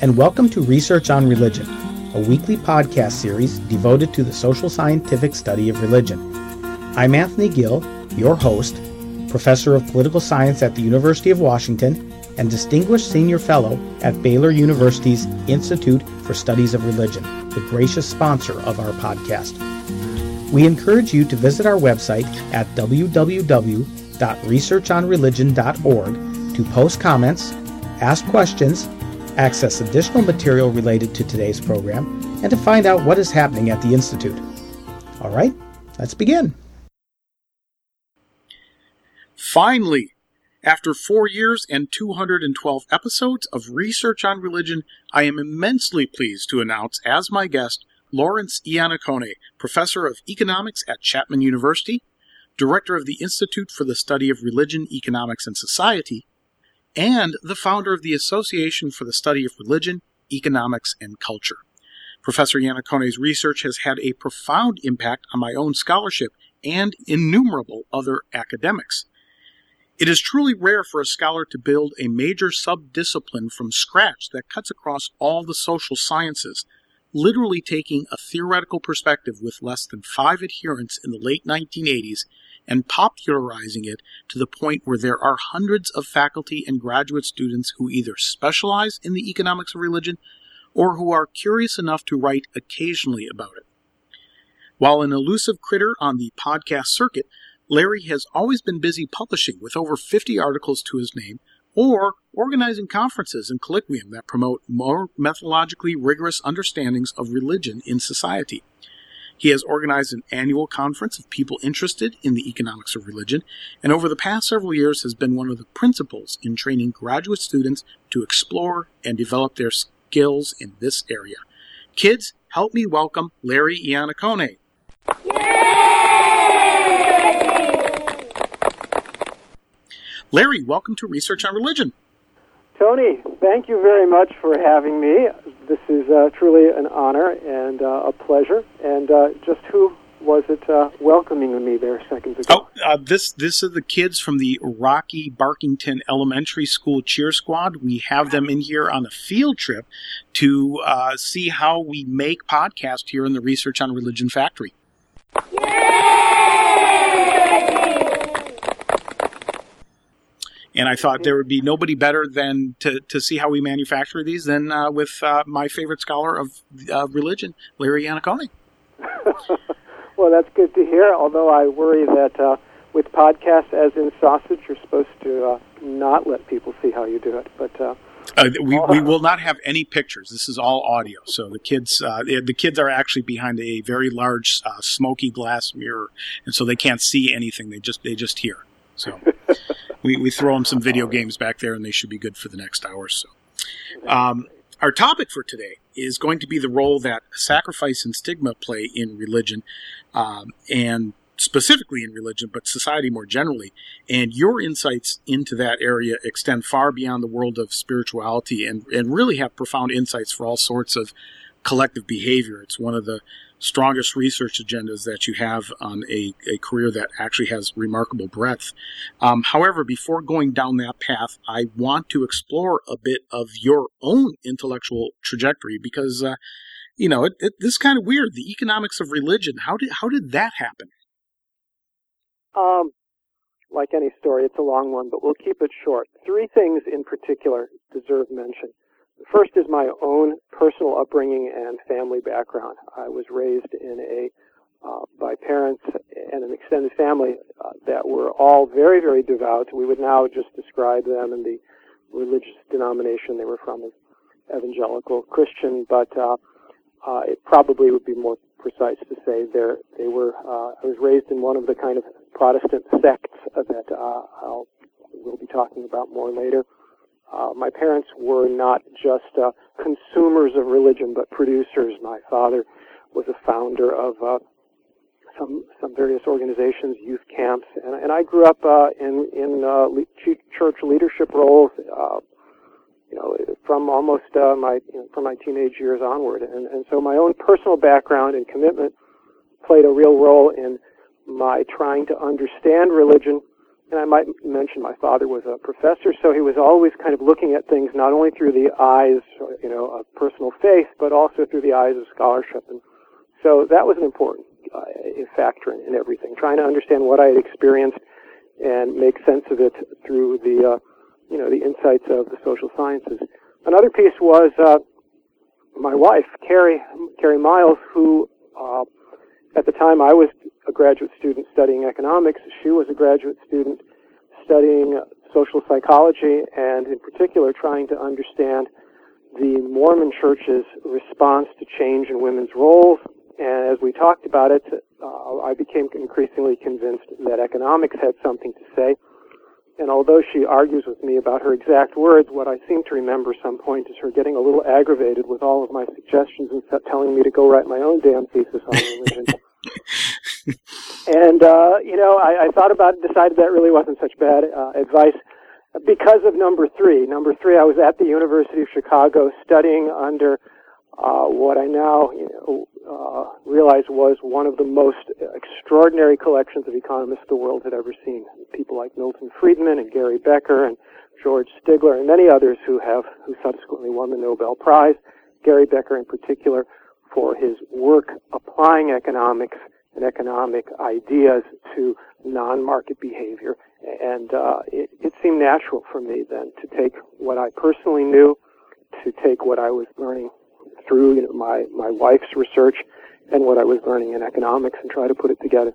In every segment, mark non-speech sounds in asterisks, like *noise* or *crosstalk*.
And welcome to Research on Religion, a weekly podcast series devoted to the social scientific study of religion. I'm Anthony Gill, your host, professor of political science at the University of Washington and distinguished senior fellow at Baylor University's Institute for Studies of Religion, the gracious sponsor of our podcast. We encourage you to visit our website at www.researchonreligion.org to post comments, ask questions, access additional material related to today's program, and to find out what is happening at the Institute. All right, let's begin. Finally, after four years and 212 episodes of research on religion, I am immensely pleased to announce as my guest Lawrence Iannacone, professor of economics at Chapman University, director of the Institute for the Study of Religion, Economics, and Society, and the founder of the Association for the Study of Religion, Economics, and Culture. Professor Iannacone's research has had a profound impact on my own scholarship and innumerable other academics. It is truly rare for a scholar to build a major subdiscipline from scratch that cuts across all the social sciences, literally taking a theoretical perspective with less than five adherents in the late 1980s and popularizing it to the point where there are hundreds of faculty and graduate students who either specialize in the economics of religion or who are curious enough to write occasionally about it. While an elusive critter on the podcast circuit, Larry has always been busy publishing with over 50 articles to his name or organizing conferences and colloquium that promote more methodologically rigorous understandings of religion in society. He has organized an annual conference of people interested in the economics of religion, and over the past several years has been one of the principals in training graduate students to explore and develop their skills in this area. Kids, help me welcome Larry Iannacone. Larry, welcome to Research on Religion. Tony, thank you very much for having me. This is uh, truly an honor and uh, a pleasure. And uh, just who was it uh, welcoming me there seconds ago? Oh, uh, this this are the kids from the Rocky Barkington Elementary School cheer squad. We have them in here on a field trip to uh, see how we make podcast here in the Research on Religion Factory. And I thought there would be nobody better than to, to see how we manufacture these than uh, with uh, my favorite scholar of uh, religion, Larry Iannacone. *laughs* well, that's good to hear. Although I worry that uh, with podcasts, as in sausage, you're supposed to uh, not let people see how you do it. But uh, uh, we, we *laughs* will not have any pictures. This is all audio. So the kids uh, the kids are actually behind a very large uh, smoky glass mirror, and so they can't see anything. They just they just hear. So *laughs* we, we throw them some video games back there, and they should be good for the next hour or so. Um, our topic for today is going to be the role that sacrifice and stigma play in religion, um, and specifically in religion, but society more generally. And your insights into that area extend far beyond the world of spirituality and, and really have profound insights for all sorts of collective behavior. It's one of the strongest research agendas that you have on a, a career that actually has remarkable breadth. Um, however, before going down that path, I want to explore a bit of your own intellectual trajectory because, uh, you know, it, it, this is kind of weird. The economics of religion. How did how did that happen? Um, like any story, it's a long one, but we'll keep it short. Three things in particular deserve mention. First is my own personal upbringing and family background. I was raised in a uh, by parents and an extended family uh, that were all very, very devout. We would now just describe them in the religious denomination they were from as evangelical Christian, but uh, uh it probably would be more precise to say they were. Uh, I was raised in one of the kind of Protestant sects that uh, I'll we'll be talking about more later. Uh, my parents were not just uh, consumers of religion, but producers. My father was a founder of uh, some some various organizations, youth camps, and, and I grew up uh, in in uh, le- church leadership roles. Uh, you know, from almost uh, my you know, from my teenage years onward, and and so my own personal background and commitment played a real role in my trying to understand religion and I might mention my father was a professor, so he was always kind of looking at things not only through the eyes, you know, of personal faith, but also through the eyes of scholarship. And so that was an important uh, factor in, in, everything, trying to understand what I had experienced and make sense of it through the, uh, you know, the insights of the social sciences. Another piece was uh, my wife, Carrie, Carrie Miles, who uh, at the time I was a graduate student studying economics. She was a graduate student studying social psychology and in particular trying to understand the Mormon church's response to change in women's roles. And as we talked about it, uh, I became increasingly convinced that economics had something to say. And although she argues with me about her exact words, what I seem to remember some point is her getting a little aggravated with all of my suggestions and telling me to go write my own damn thesis on *laughs* religion. And uh, you know, I, I thought about it, decided that really wasn't such bad uh, advice because of number three. Number three, I was at the University of Chicago studying under uh, what I now you know, uh, realize was one of the most extraordinary collections of economists the world had ever seen. People like Milton Friedman and Gary Becker and George Stigler and many others who have who subsequently won the Nobel Prize. Gary Becker in particular for his work applying economics and economic ideas to non-market behavior. And uh, it, it seemed natural for me then to take what I personally knew, to take what I was learning through you know, my my wife's research and what I was learning in economics and try to put it together.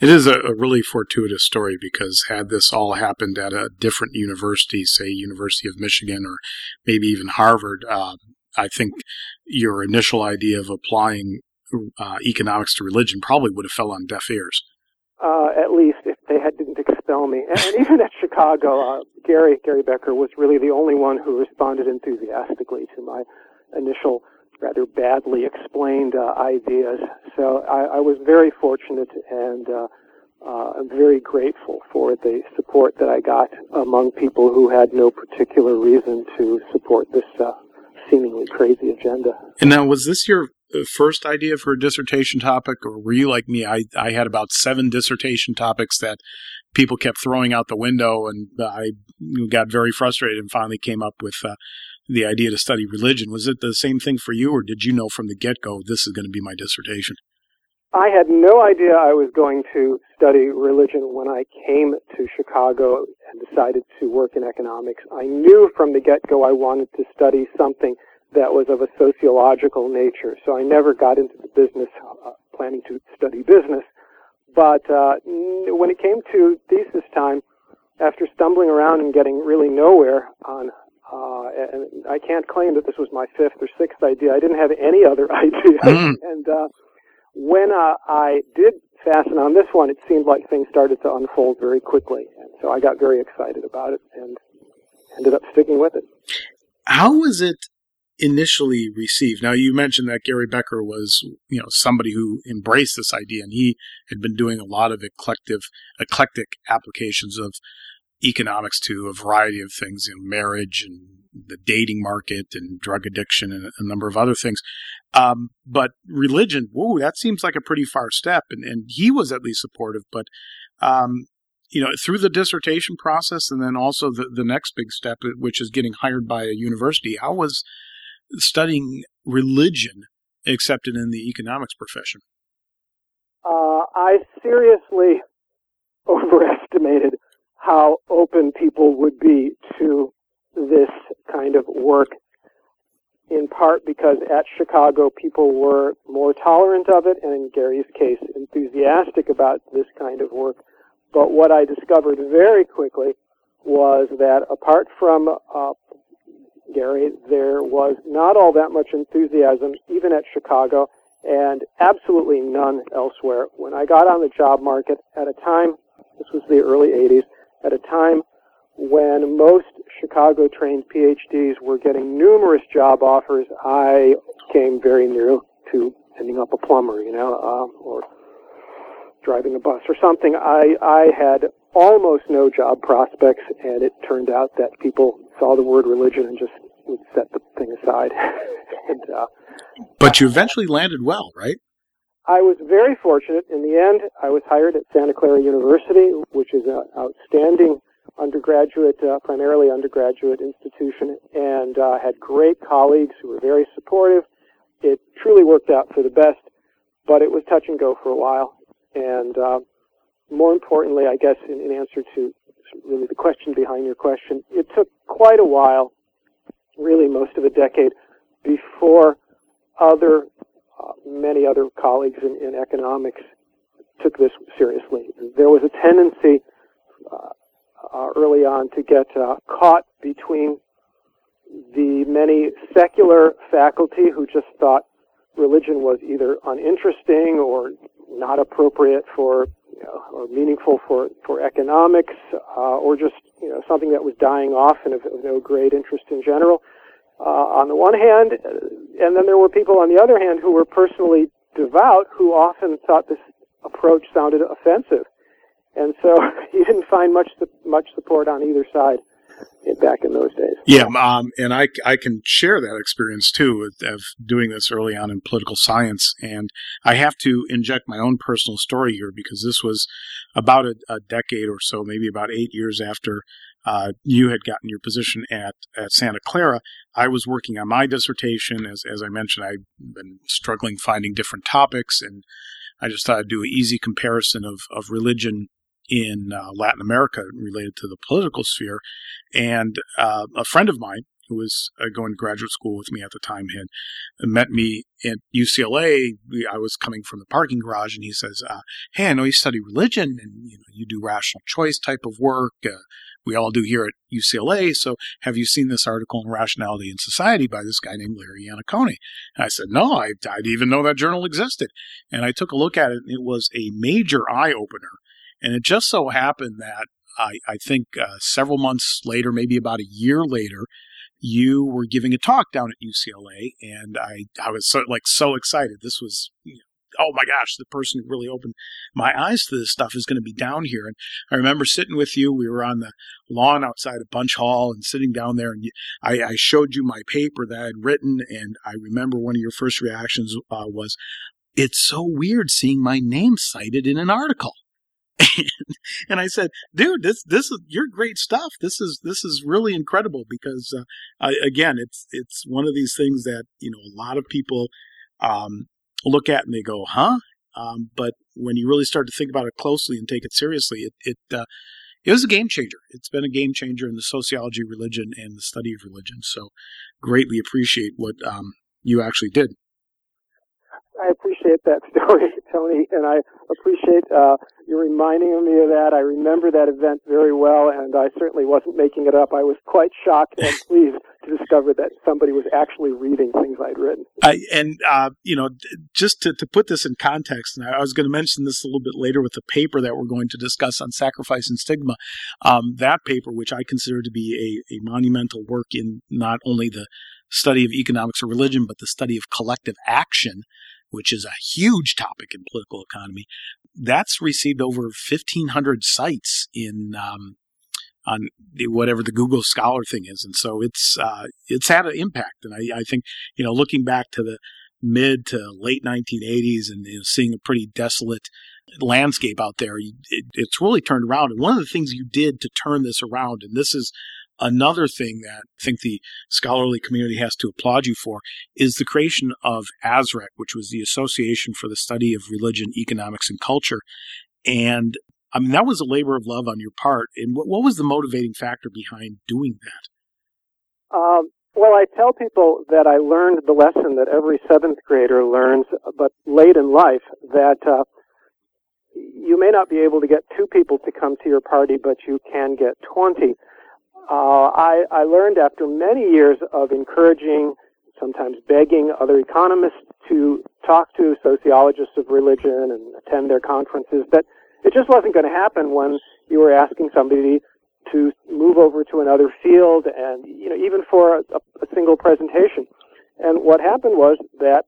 It is a, a, really fortuitous story because had this all happened at a different university, say University of Michigan or maybe even Harvard, uh, I think your initial idea of applying uh, economics to religion probably would have fell on deaf ears. Uh, at least if they had, didn't expel me. And, and even at Chicago, uh, Gary Gary Becker was really the only one who responded enthusiastically to my initial, rather badly explained uh, ideas. So I, I, was very fortunate and. Uh, uh, I'm very grateful for the support that I got among people who had no particular reason to support this uh, seemingly crazy agenda. And now, was this your uh, first idea for a dissertation topic, or were you like me? I, I had about seven dissertation topics that people kept throwing out the window, and I got very frustrated and finally came up with uh, the idea to study religion. Was it the same thing for you, or did you know from the get go this is going to be my dissertation? I had no idea I was going to study religion when I came to Chicago and decided to work in economics. I knew from the get-go I wanted to study something that was of a sociological nature. So I never got into the business uh, planning to study business. But uh, when it came to thesis time, after stumbling around and getting really nowhere on, uh, and I can't claim that this was my fifth or sixth idea. I didn't have any other *laughs* idea. mm. and uh, when uh, I did fasten on this one, it seemed like things started to unfold very quickly. And so I got very excited about it and ended up sticking with it. How was it initially received? Now, you mentioned that Gary Becker was, you know, somebody who embraced this idea, and he had been doing a lot of eclectic, eclectic applications of economics to a variety of things, in marriage and the dating market and drug addiction and a number of other things. Um, but religion, whoa, that seems like a pretty far step. And, and he was at least supportive. But, um, you know, through the dissertation process and then also the, the next big step, which is getting hired by a university, how was studying religion accepted in the economics profession? Uh, I seriously *laughs* overestimated how open people would be to this kind of work in part because at Chicago people were more tolerant of it and in Gary's case enthusiastic about this kind of work. But what I discovered very quickly was that apart from uh, Gary, there was not all that much enthusiasm even at Chicago and absolutely none elsewhere. When I got on the job market at a time, this was the early 80s, at a time when most Chicago trained PhDs were getting numerous job offers, I came very near to ending up a plumber, you know, uh, or driving a bus or something. I, I had almost no job prospects, and it turned out that people saw the word religion and just would set the thing aside. *laughs* and, uh, but you eventually landed well, right? I was very fortunate. In the end, I was hired at Santa Clara University, which is an outstanding undergraduate, uh, primarily undergraduate institution, and uh, had great colleagues who were very supportive. It truly worked out for the best, but it was touch and go for a while. And uh, more importantly, I guess, in, in answer to really the question behind your question, it took quite a while, really most of a decade, before other uh, many other colleagues in, in, economics took this seriously. There was a tendency uh, uh, early on to get uh, caught between the many secular faculty who just thought religion was either uninteresting or not appropriate for you know, or meaningful for for economics, uh, or just you know something that was dying off and of, of no great interest in general. Uh, on the one hand, and then there were people on the other hand who were personally devout who often thought this approach sounded offensive. And so *laughs* you didn't find much much support on either side back in those days. Yeah, um, and I, I can share that experience too of doing this early on in political science. And I have to inject my own personal story here because this was about a, a decade or so, maybe about eight years after uh, you had gotten your position at, at Santa Clara. I was working on my dissertation. As, as I mentioned, I've been struggling finding different topics, and I just thought I'd do an easy comparison of, of religion in uh, Latin America related to the political sphere. And uh, a friend of mine who was uh, going to graduate school with me at the time had met me at UCLA. I was coming from the parking garage, and he says, uh, "Hey, I know you study religion, and you know you do rational choice type of work. Uh, we all do here at UCLA. So have you seen this article in Rationality and Society by this guy named Larry Iannacone? And I said, no, I, I didn't even know that journal existed. And I took a look at it, and it was a major eye opener. And it just so happened that I, I think uh, several months later, maybe about a year later, you were giving a talk down at UCLA, and I I was so like so excited. This was you know, oh my gosh, the person who really opened my eyes to this stuff is going to be down here. And I remember sitting with you. We were on the lawn outside of Bunche Hall and sitting down there, and I, I, showed you my paper that I'd written. And I remember one of your first reactions uh, was, "It's so weird seeing my name cited in an article." *laughs* and I said, "Dude, this this is your great stuff. This is this is really incredible because uh, I, again, it's it's one of these things that you know a lot of people um, look at and they go, huh? Um, but when you really start to think about it closely and take it seriously, it it, uh, it was a game changer. It's been a game changer in the sociology of religion and the study of religion. So, greatly appreciate what um, you actually did. I appreciate that *laughs* story, Tony, and I appreciate uh, you reminding me of that. I remember that event very well, and I certainly wasn't making it up. I was quite shocked and *laughs* pleased to discover that somebody was actually reading things I'd written. I, and uh, you know, just to, to put this in context, and I was going to mention this a little bit later with the paper that we're going to discuss on sacrifice and stigma. Um, that paper, which I consider to be a, a monumental work in not only the study of economics or religion, but the study of collective action which is a huge topic in political economy, that's received over 1,500 sites in um, on whatever the Google Scholar thing is, and so it's uh, it's had an impact. And I, I, think you know, looking back to the mid to late 1980s and you know, seeing a pretty desolate landscape out there, it, it's really turned around. And one of the things you did to turn this around, and this is Another thing that I think the scholarly community has to applaud you for is the creation of ASREC, which was the Association for the Study of Religion, Economics, and Culture. And I mean, that was a labor of love on your part. And what, what was the motivating factor behind doing that? Um, well, I tell people that I learned the lesson that every seventh grader learns, but late in life, that uh, you may not be able to get two people to come to your party, but you can get 20. Uh, I, I learned after many years of encouraging, sometimes begging other economists to talk to sociologists of religion and attend their conferences that it just wasn't going to happen when you were asking somebody to move over to another field and, you know, even for a, a single presentation. And what happened was that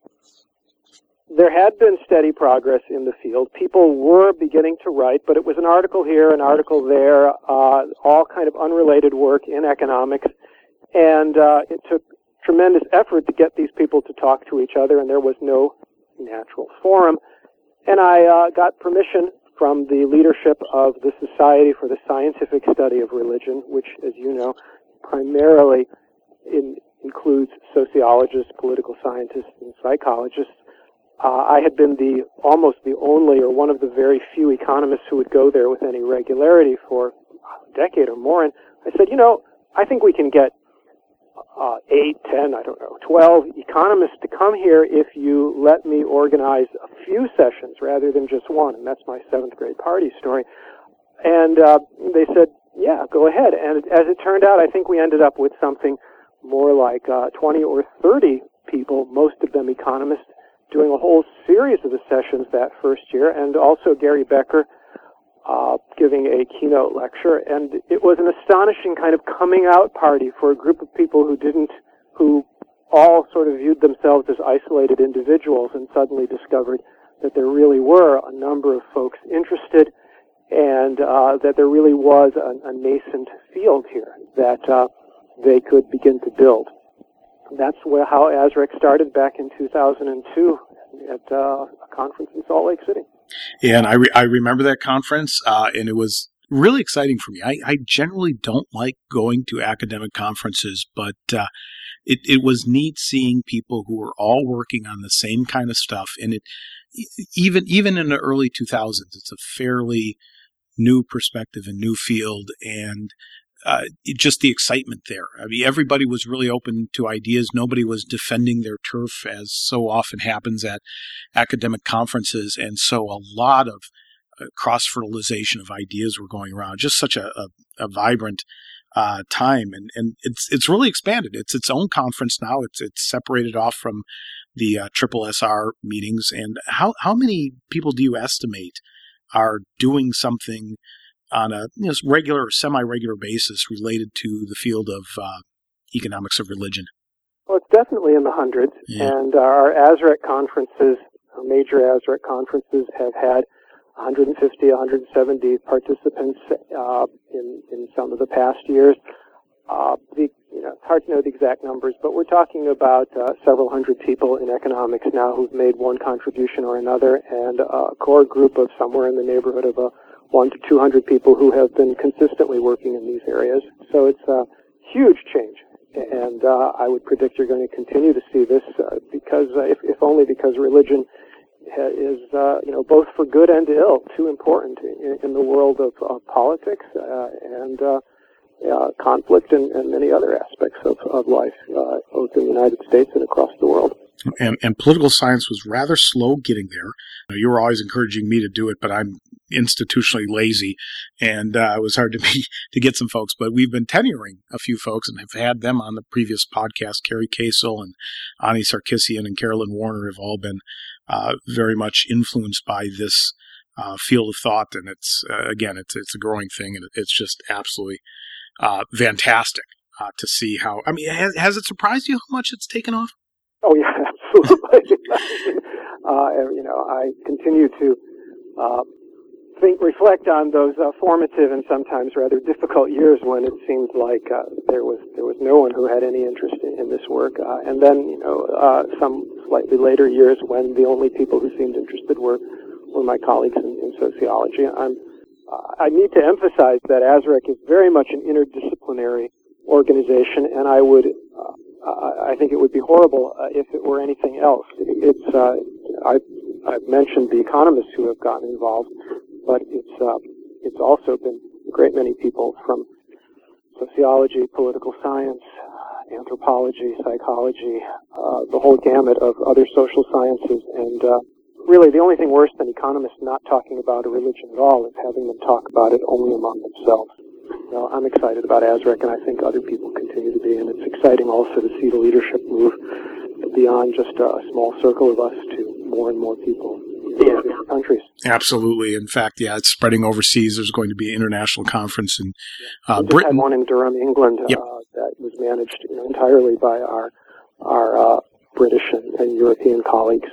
there had been steady progress in the field. People were beginning to write, but it was an article here, an article there, uh, all kind of unrelated work in economics. And uh, it took tremendous effort to get these people to talk to each other, and there was no natural forum. And I uh, got permission from the leadership of the Society for the Scientific Study of Religion, which, as you know, primarily in, includes sociologists, political scientists, and psychologists. Uh, I had been the almost the only or one of the very few economists who would go there with any regularity for a decade or more. And I said, you know, I think we can get uh, eight, ten, I don't know, twelve economists to come here if you let me organize a few sessions rather than just one. And that's my seventh grade party story. And uh, they said, yeah, go ahead. And as it turned out, I think we ended up with something more like uh, 20 or 30 people, most of them economists, doing a whole series of the sessions that first year, and also Gary Becker uh, giving a keynote lecture, and it was an astonishing kind of coming out party for a group of people who didn't, who all sort of viewed themselves as isolated individuals, and suddenly discovered that there really were a number of folks interested, and uh, that there really was a, a nascent field here that uh, they could begin to build. That's where, how ASREC started back in 2002 at uh, a conference in Salt Lake City. Yeah, and I re- I remember that conference, uh, and it was really exciting for me. I, I generally don't like going to academic conferences, but uh, it it was neat seeing people who were all working on the same kind of stuff, and it even even in the early 2000s, it's a fairly new perspective and new field, and uh, just the excitement there. I mean, everybody was really open to ideas. Nobody was defending their turf, as so often happens at academic conferences. And so a lot of uh, cross fertilization of ideas were going around. Just such a, a, a vibrant uh, time, and and it's it's really expanded. It's its own conference now. It's it's separated off from the uh, triple SR meetings. And how how many people do you estimate are doing something? On a you know, regular or semi-regular basis related to the field of uh, economics of religion? Well, it's definitely in the hundreds, yeah. and our ASREC conferences, our major ASREC conferences, have had 150, 170 participants uh, in in some of the past years. Uh, the, you know, it's hard to know the exact numbers, but we're talking about uh, several hundred people in economics now who've made one contribution or another, and a core group of somewhere in the neighborhood of a one to 200 people who have been consistently working in these areas. So it's a huge change. And uh, I would predict you're going to continue to see this uh, because, uh, if, if, only because religion is, uh, you know, both for good and ill, too important in, in the world of politics uh, and uh, conflict and, and, many other aspects of, of life, both in the United States and across the world. And, and, political science was rather slow getting there. You were always encouraging me to do it, but I'm institutionally lazy, and uh, it was hard to be *laughs* to get some folks. But we've been tenuring a few folks and have had them on the previous podcast. Carrie Kasel and Ani Sarkissian and Carolyn Warner have all been uh, very much influenced by this uh, field of thought, and it's uh, again, it's it's a growing thing, and it's just absolutely uh, fantastic uh, to see how. I mean, has, has it surprised you how much it's taken off? Oh yeah, *laughs* absolutely. *laughs* you know, I continue to uh, think, reflect on those uh, formative and sometimes rather difficult years when it seemed like uh, there was there was no one who had any interest in, in this work, uh, and then you know uh, some slightly later years when the only people who seemed interested were were my colleagues in, in sociology. I'm uh, I need to emphasize that ASREC is very much an interdisciplinary organization, and I would I think it would be horrible if it were anything else. It's I I've mentioned the economists who have gotten involved, but it's uh, it's also been a great many people from sociology, political science, anthropology, psychology, uh, the whole gamut of other social sciences, and uh, really the only thing worse than economists not talking about a religion at all is having them talk about it only among themselves. So I'm excited about ASREC, and I think other people continue to be, and it's exciting also to see the leadership move beyond just a small circle of us to more and more people yeah. countries. Absolutely. In fact, yeah, it's spreading overseas. There's going to be an international conference in uh, we Britain. Had one in Durham, England, yep. uh, that was managed you know, entirely by our our uh, British and, and, European colleagues.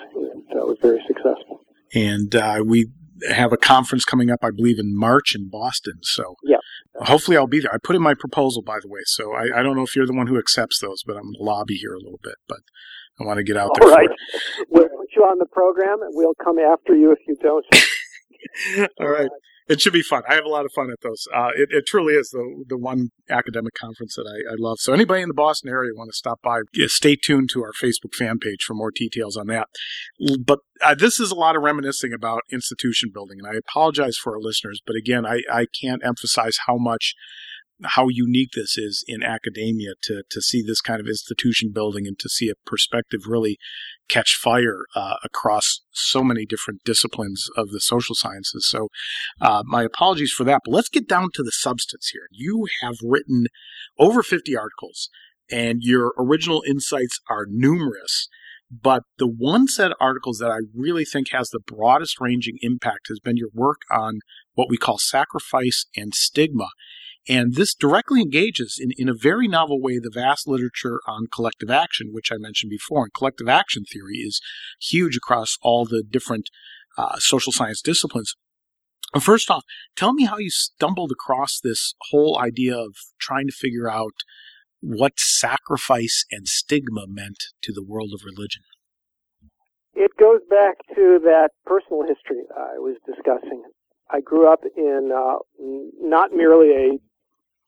That was very successful. And uh, we have a conference coming up, I believe, in March in Boston. So yeah. hopefully I'll be there. I put in my proposal, by the way. So I, I don't know if you're the one who accepts those, but I'm going to lobby here a little bit. But I want to get out there. All right. We'll put you on the program and we'll come after you if you don't. *laughs* All right. It should be fun. I have a lot of fun at those. Uh, it, it, truly is the the one academic conference that I, I, love. So anybody in the Boston area want to stop by, stay tuned to our Facebook fan page for more details on that. But uh, this is a lot of reminiscing about institution building, and I apologize for our listeners. But again, I, I can't emphasize how much how unique this is in academia to to see this kind of institution building and to see a perspective really catch fire uh, across so many different disciplines of the social sciences. So, uh, my apologies for that. But let's get down to the substance here. You have written over 50 articles, and your original insights are numerous. But the one set of articles that I really think has the broadest ranging impact has been your work on what we call sacrifice and stigma. And this directly engages in, in a very novel way the vast literature on collective action, which I mentioned before. And collective action theory is huge across all the different uh, social science disciplines. First off, tell me how you stumbled across this whole idea of trying to figure out what sacrifice and stigma meant to the world of religion. It goes back to that personal history I was discussing. I grew up in uh, not merely a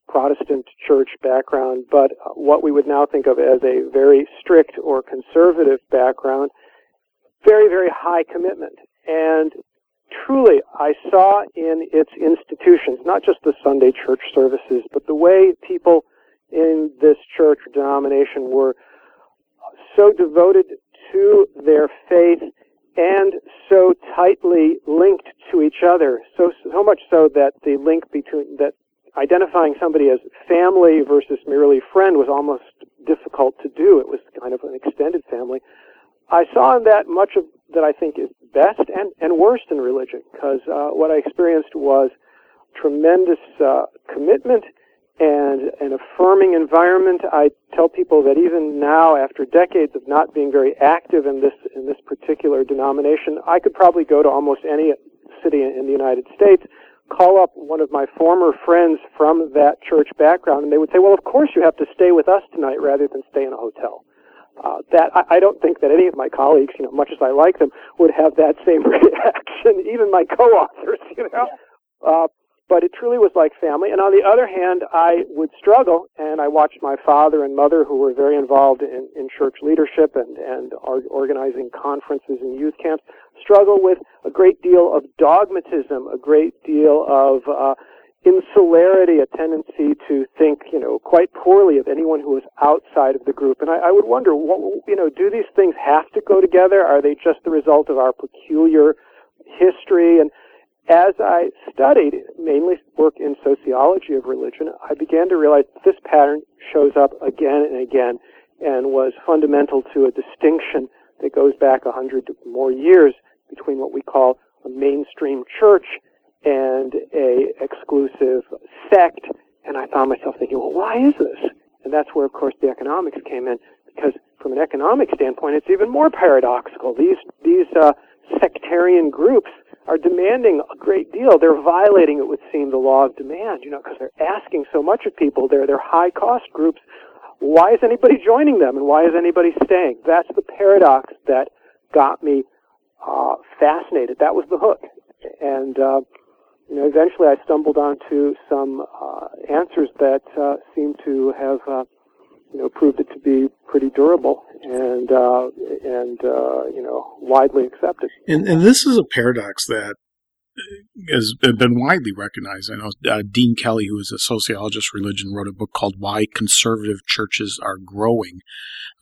Protestant church background, but what we would now think of as a very strict or conservative background, very, very high commitment. And truly, I saw in its institutions, not just the Sunday church services, but the way people in this church or denomination were so devoted to their faith and so tightly linked to each other, so so much so that the link between that identifying somebody as family versus merely friend was almost difficult to do. It was kind of an extended family. I saw in that much of that I think is best and, and worst in religion, because uh, what I experienced was tremendous uh, commitment and an affirming environment. I tell people that even now, after decades of not being very active in this in this particular denomination, I could probably go to almost any city in the United States call up one of my former friends from that church background, and they would say, "Well, of course you have to stay with us tonight rather than stay in a hotel." Uh, that I, I don't think that any of my colleagues, you know, much as I like them, would have that *laughs* same reaction. Even my co-authors, you know. Uh, but it truly was like family. And on the other hand, I would struggle, and I watched my father and mother, who were very involved in, in church leadership and, and organizing conferences and youth camps, struggle with a great deal of dogmatism, a great deal of uh, insularity, a tendency to think, you know, quite poorly of anyone who is outside of the group. And I, I would wonder, what, you know, do these things have to go together? Are they just the result of our peculiar history? And as I studied, mainly work in sociology of religion, I began to realize this pattern shows up again and again and was fundamental to a distinction that goes back a hundred more years between what we call a mainstream church and a exclusive sect. And I found myself thinking, well, why is this? And that's where, of course, the economics came in, because from an economic standpoint, it's even more paradoxical. These these uh, sectarian groups are demanding a great deal. They're violating, it would seem, the law of demand, you know, because they're asking so much of people. They're, they're high cost groups. Why is anybody joining them and why is anybody staying? That's the paradox that got me uh, fascinated. That was the hook. And, uh, you know, eventually I stumbled onto some uh, answers that uh, seemed to have, uh, you know, proved it to be pretty durable and uh, and uh, you know widely accepted. And, and this is a paradox that has been widely recognized. I know uh, Dean Kelley, who is a sociologist religion, wrote a book called "Why Conservative Churches Are Growing,"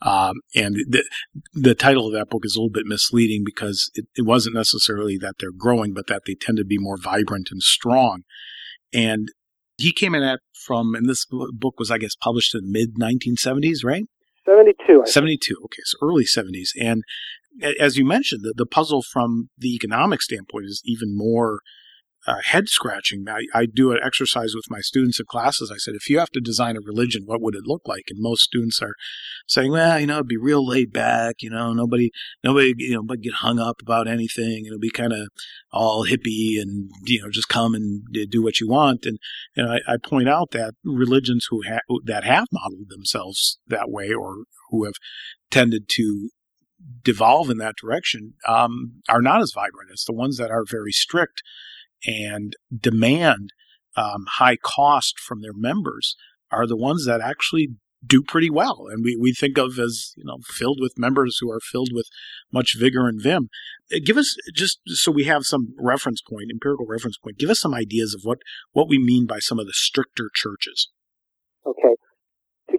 um, and the the title of that book is a little bit misleading because it, it wasn't necessarily that they're growing, but that they tend to be more vibrant and strong. And he came in at from, and this book was, I guess, published in mid 1970s, right? 72. 72. Okay, so early 70s. And as you mentioned, the, the puzzle from the economic standpoint is even more uh, head scratching. I, I do an exercise with my students in classes. I said, if you have to design a religion, what would it look like? And most students are saying, well, you know, it'd be real laid back. You know, nobody, nobody, you know, but get hung up about anything. It'll be kind of all hippie and you know, just come and do what you want. And and I, I point out that religions who ha- that have modeled themselves that way or who have tended to devolve in that direction um, are not as vibrant. It's the ones that are very strict and demand um, high cost from their members are the ones that actually do pretty well. And we, we think of as you know filled with members who are filled with much vigor and vim. Uh, give us just so we have some reference point empirical reference point give us some ideas of what what we mean by some of the stricter churches. Okay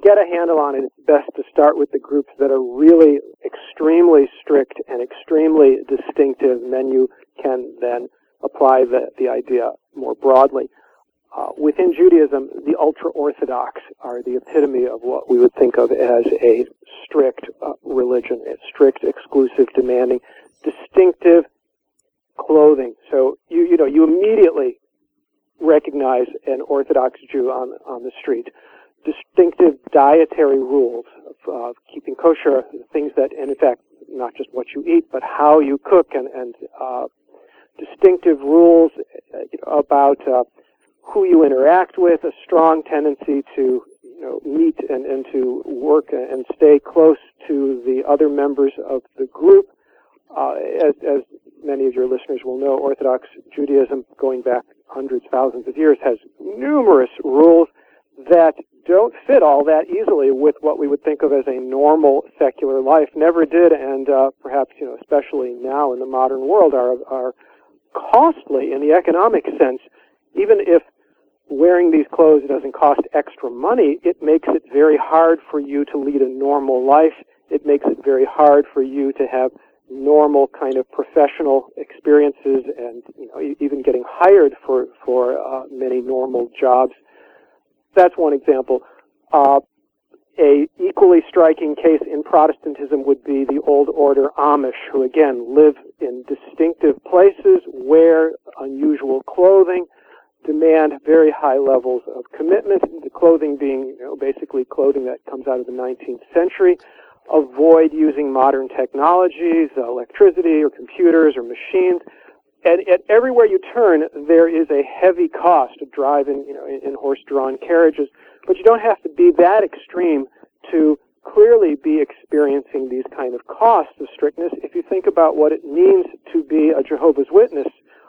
get a handle on it it's best to start with the groups that are really extremely strict and extremely distinctive and then you can then apply the, the idea more broadly uh, within Judaism, the ultra Orthodox are the epitome of what we would think of as a strict uh, religion, a strict, exclusive, demanding, distinctive clothing. So you you know you immediately recognize an Orthodox Jew on on the street. Distinctive dietary rules of uh, keeping kosher, things that, and in fact, not just what you eat, but how you cook, and and uh, distinctive rules uh, about uh, who you interact with, a strong tendency to you know, meet and, and to work and stay close to the other members of the group. Uh, as, as many of your listeners will know, Orthodox Judaism, going back hundreds, thousands of years, has numerous rules that don't fit all that easily with what we would think of as a normal secular life. Never did, and uh, perhaps you know, especially now in the modern world, are are costly in the economic sense. Even if wearing these clothes doesn't cost extra money, it makes it very hard for you to lead a normal life. It makes it very hard for you to have normal kind of professional experiences and you know even getting hired for for uh, many normal jobs. That's one example. Uh, a equally striking case in Protestantism would be the Old Order Amish, who again live in distinctive places, wear unusual clothing, demand very high levels of commitment, the clothing being you know, basically clothing that comes out of the 19th century. Avoid using modern technologies, electricity or computers or machines. And, and, everywhere you turn, there is a heavy cost of driving, you know, in, in horse-drawn carriages. But you don't have to be that extreme to clearly be experiencing these kind of costs of strictness. If you think about what it means to be a Jehovah's Witness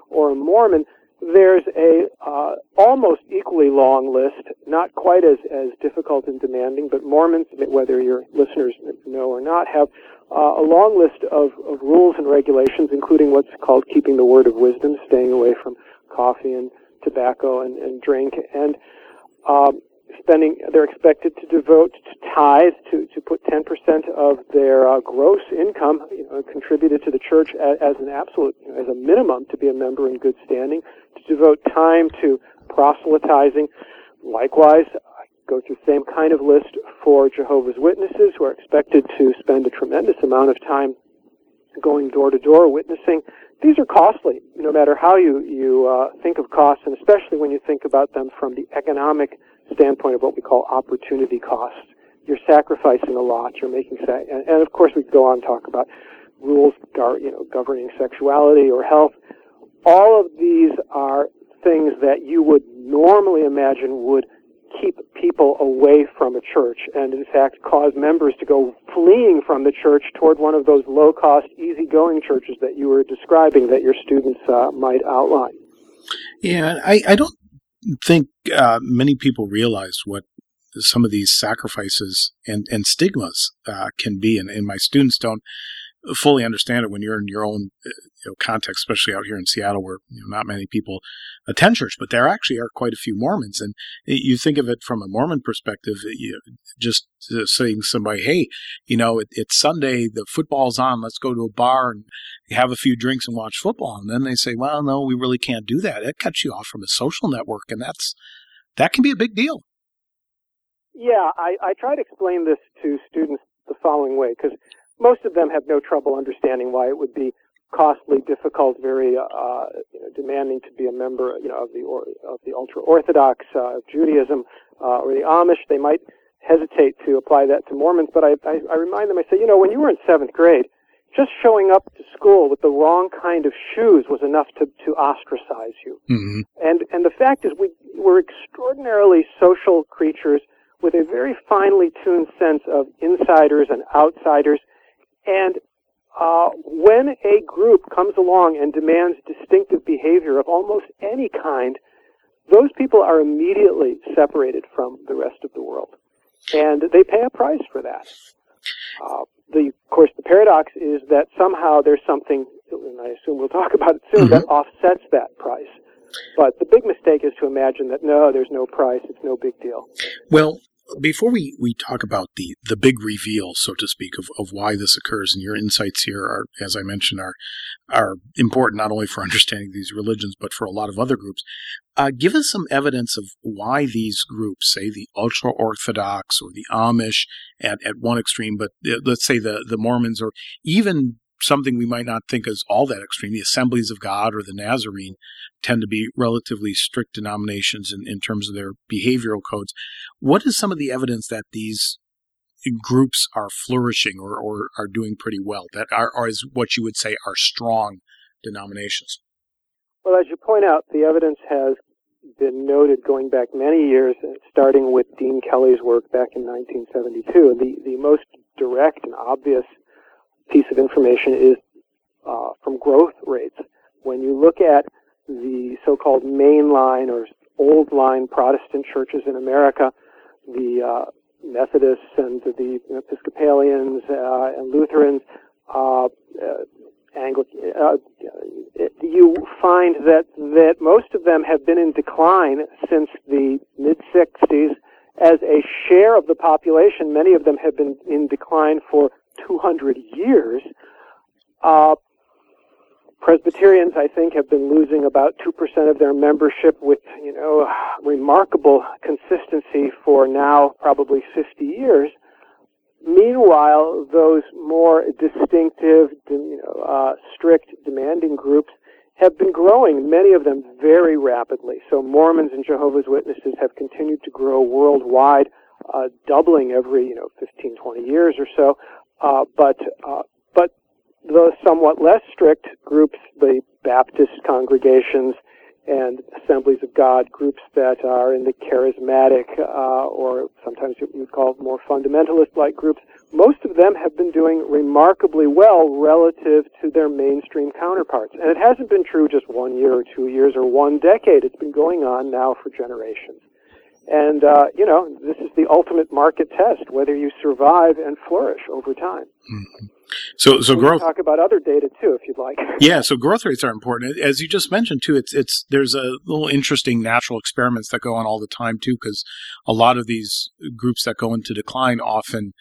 or a Mormon, there's a uh, almost equally long list, not quite as, as difficult and demanding, but Mormons, whether your listeners know or not, have uh, a long list of, of rules and regulations, including what's called keeping the word of wisdom, staying away from coffee and tobacco and, and drink, and um, spending, they're expected to devote to tithe, to, to put 10% of their uh, gross income you know, contributed to the church as, as an absolute, you know, as a minimum to be a member in good standing, to devote time to proselytizing. Likewise, Go through the same kind of list for Jehovah's Witnesses who are expected to spend a tremendous amount of time going door to door witnessing. These are costly, no matter how you, you uh, think of costs, and especially when you think about them from the economic standpoint of what we call opportunity costs. You're sacrificing a lot. You're making, sa- and, and of course we could go on and talk about rules, you know, governing sexuality or health. All of these are things that you would normally imagine would keep people away from a church and in fact cause members to go fleeing from the church toward one of those low cost easygoing churches that you were describing that your students uh, might outline. Yeah I, I don't think uh, many people realize what some of these sacrifices and, and stigmas uh, can be, and, and my students don't fully understand it when you're in your own uh, you know, context, especially out here in Seattle, where you know, not many people attend church, but there actually are quite a few Mormons. And you think of it from a Mormon perspective, you just saying somebody, "Hey, you know, it, it's Sunday, the football's on, let's go to a bar and have a few drinks and watch football." And then they say, "Well, no, we really can't do that. It cuts you off from a social network, and that's that can be a big deal." Yeah, I, I try to explain this to students the following way because most of them have no trouble understanding why it would be costly, difficult, very uh, you know, demanding to be a member, you know, of the or, of the ultra orthodox uh, Judaism uh, or the Amish. They might hesitate to apply that to Mormons, but I, I, I remind them. I say, you know, when you were in seventh grade, just showing up to school with the wrong kind of shoes was enough to, to ostracize you. Mm-hmm. And and the fact is, we we're extraordinarily social creatures with a very finely tuned sense of insiders and outsiders and uh, when a group comes along and demands distinctive behavior of almost any kind, those people are immediately separated from the rest of the world. And they pay a price for that. Uh, the, of course, the paradox is that somehow there's something, and I assume we'll talk about it soon, mm-hmm. that offsets that price. But the big mistake is to imagine that no, there's no price, it's no big deal. Well, before we, we talk about the, the big reveal, so to speak, of, of why this occurs, and your insights here are, as I mentioned, are are important not only for *laughs* understanding these religions, but for a lot of other groups. Uh, give us some evidence of why these groups, say the ultra Orthodox or the Amish at, at one extreme, but uh, let's say the, the Mormons or even something we might not think is all that extreme. The Assemblies of God or the Nazarene tend to be relatively strict denominations in, in terms of their behavioral codes. What is some of the evidence that these groups are flourishing or, or are doing pretty well, that are, are is what you would say are strong denominations? Well, as you point out, the evidence has been noted going back many years, starting with Dean Kelley's work back in 1972. The, the most direct and obvious piece of information is uh, from growth rates. When you look at the so-called mainline or old line Protestant churches in America, the uh, Methodists and the Episcopalians uh, and Lutherans, uh, uh, Anglican, uh, you find that that most of them have been in decline since the mid 60s. As a share of the population, many of them have been in decline for 200 years. Uh, Presbyterians, I think, have been losing about 2% of their membership with, you know, remarkable consistency for now probably 50 years. Meanwhile, those more distinctive, you know, uh, strict, demanding groups have been growing, many of them very rapidly. So Mormons and Jehovah's Witnesses have continued to grow worldwide, uh, doubling every, you know, 15, 20 years or so. Uh, but uh, but the somewhat less strict groups, the Baptist congregations and Assemblies of God groups that are in the charismatic uh, or sometimes you would call more fundamentalist-like groups, most of them have been doing remarkably well relative to their mainstream counterparts. And it hasn't been true just one year or two years or one decade. It's been going on now for generations. And, uh, you know, this is the ultimate market test, whether you survive and flourish over time. Mm-hmm. So, so we growth. Talk about other data too, if you'd like. *laughs* Yeah, so growth rates are important, as you just mentioned too. It's it's there's a little interesting natural experiments that go on all the time too, because a lot of these groups that go into decline often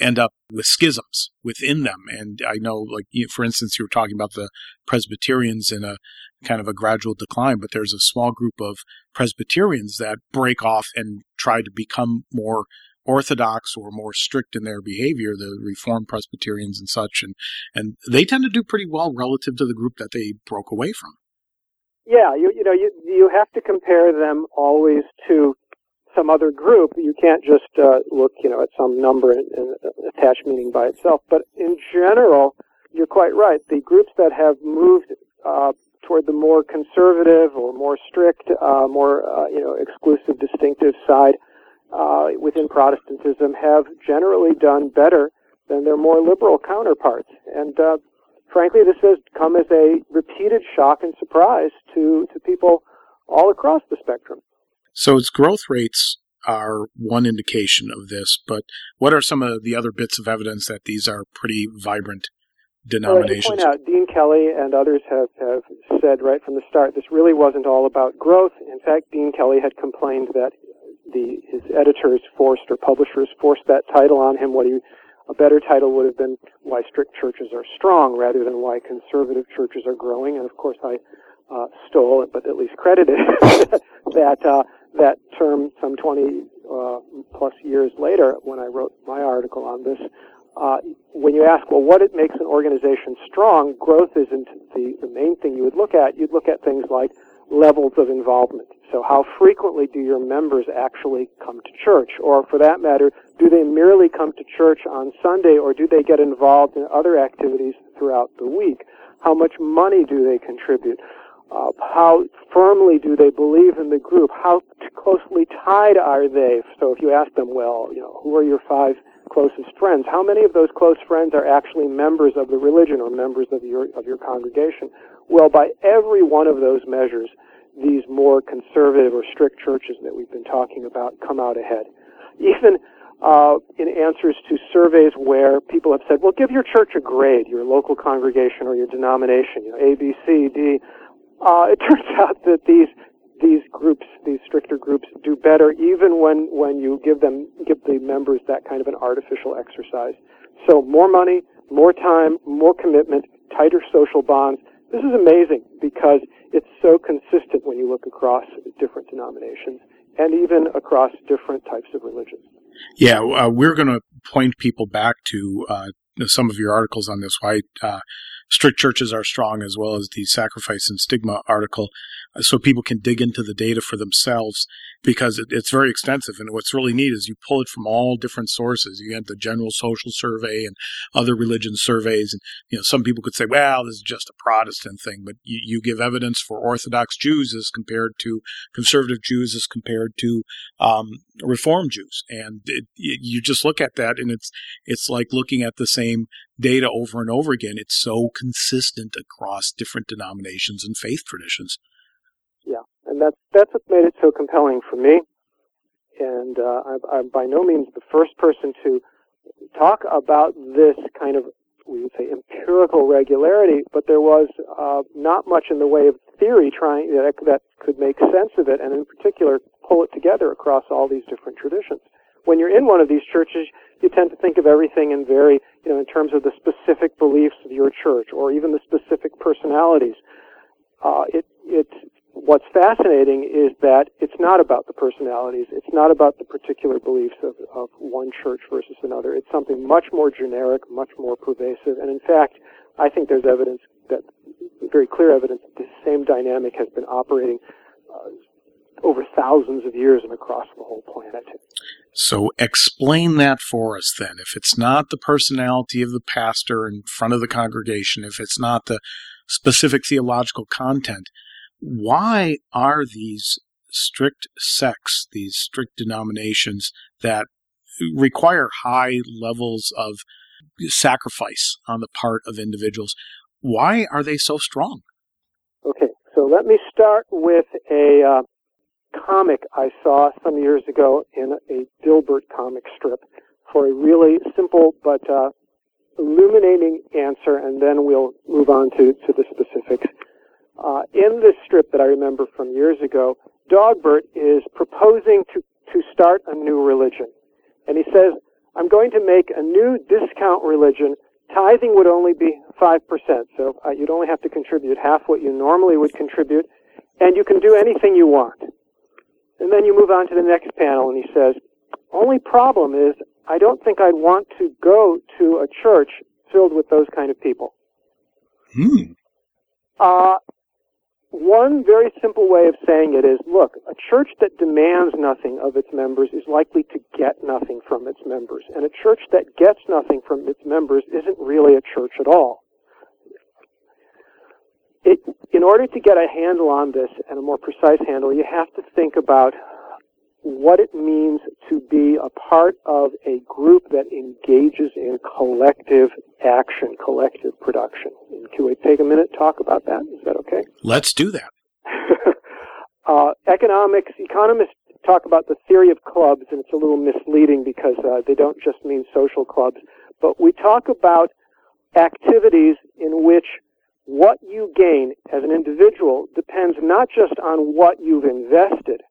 end up with schisms within them. And I know, like, for instance, you were talking about the Presbyterians in a kind of a gradual decline, but there's a small group of Presbyterians that break off and try to become more orthodox or more strict in their behavior, the Reformed Presbyterians and such, and and they tend to do pretty well relative to the group that they broke away from. Yeah, you you know you you have to compare them always to some other group. You can't just uh, look, you know, at some number and, and attach meaning by itself. But in general, you're quite right. The groups that have moved uh, toward the more conservative or more strict, uh, more uh, you know, exclusive, distinctive side uh, within Protestantism have generally done better than their more liberal counterparts. And uh, frankly, this has come as a repeated shock and surprise to to people all across the spectrum. So its growth rates are one indication of this, but what are some of the other bits of evidence that these are pretty vibrant denominations? Well, point out, Dean Kelley and others have, have said right from the start this really wasn't all about growth. In fact, Dean Kelley had complained that the his editors forced or publishers forced that title on him. What he a better title would have been why strict churches are strong rather than why conservative churches are growing. And of course, I uh, stole, it, but at least credited *laughs* that uh, that term some 20 uh, plus years later when I wrote my article on this. Uh, when you ask, well, what it makes an organization strong, growth isn't the, the main thing you would look at. You'd look at things like levels of involvement. So how frequently do your members actually come to church? Or for that matter, do they merely come to church on Sunday or do they get involved in other activities throughout the week? How much money do they contribute? Uh, how firmly do they believe in the group? How closely tied are they? So if you ask them, well, you know, who are your five closest friends. How many of those close friends are actually members of the religion or members of your of your congregation? Well, by every one of those measures, these more conservative or strict churches that we've been talking about come out ahead. Even uh, in answers to surveys where people have said, "Well, give your church a grade, your local congregation or your denomination, you know, A, B, C, D." Uh, it *laughs* turns out that these these groups, these stricter groups, do better even when when you give them give the members that kind of an artificial exercise. So more money, more time, more commitment, tighter social bonds. This is amazing because it's so consistent when you look across different denominations and even across different types of religions. Yeah, uh, we're going to point people back to uh, some of your articles on this. Why uh, strict churches are strong, as well as the sacrifice and stigma article, uh, so people can dig into the data for themselves because it, it's very extensive. And what's really neat is you pull it from all different sources. You get the general social survey and other religion surveys. And, you know, some people could say, well, this is just a Protestant thing, but you, you give evidence for Orthodox Jews as compared to conservative Jews as compared to um, Reform Jews. And it, it, you just look at that and it's, it's like looking at the same data over and over again. It's so consistent across different denominations and faith traditions. And that's that's what made it so compelling for me. And uh, I'm by no means the first person to talk about this kind of we would say empirical regularity, but there was uh, not much in the way of theory trying that that could make sense of it, and in particular pull it together across all these different traditions. When you're in one of these churches, you tend to think of everything in very, you know, in terms of the specific beliefs of your church or even the specific personalities. Uh, it, it, what's fascinating is that it's not about the personalities. It's not about the particular beliefs of, of one church versus another. It's something much more generic, much more pervasive. And in fact, I think there's evidence that, very clear evidence that this same dynamic has been operating uh, over thousands of years and across the whole planet. So explain that for us then. If it's not the personality of the pastor in front of the congregation, if it's not the specific theological content, why are these strict sects, these strict denominations that require high levels of sacrifice on the part of individuals, why are they so strong? Okay, so let me start with a uh, comic I saw some years ago in a Dilbert comic strip for a really simple but uh, illuminating answer, and then we'll move on to, to the specifics. Uh, in this strip that I remember from years ago, Dogbert is proposing to, to start a new religion. And he says, I'm going to make a new discount religion. Tithing would only be 5%, so uh, you'd only have to contribute half what you normally would contribute, and you can do anything you want. And then you move on to the next panel and he says, only problem is I don't think I'd want to go to a church filled with those kind of people. Hmm. Uh, one very simple way of saying it is, look, a church that demands nothing of its members is likely to get nothing from its members. And a church that gets nothing from its members isn't really a church at all it, in order to get a handle on this and a more precise handle, you have to think about what it means to be a part of a group that engages in collective action, collective production. And can we take a minute to talk about that? Is that okay? Let's do that. *laughs* uh, economics, economists talk about the theory of clubs, and it's a little misleading because uh, they don't just mean social clubs, but we talk about activities in which what you gain as an individual depends not just on what you've invested,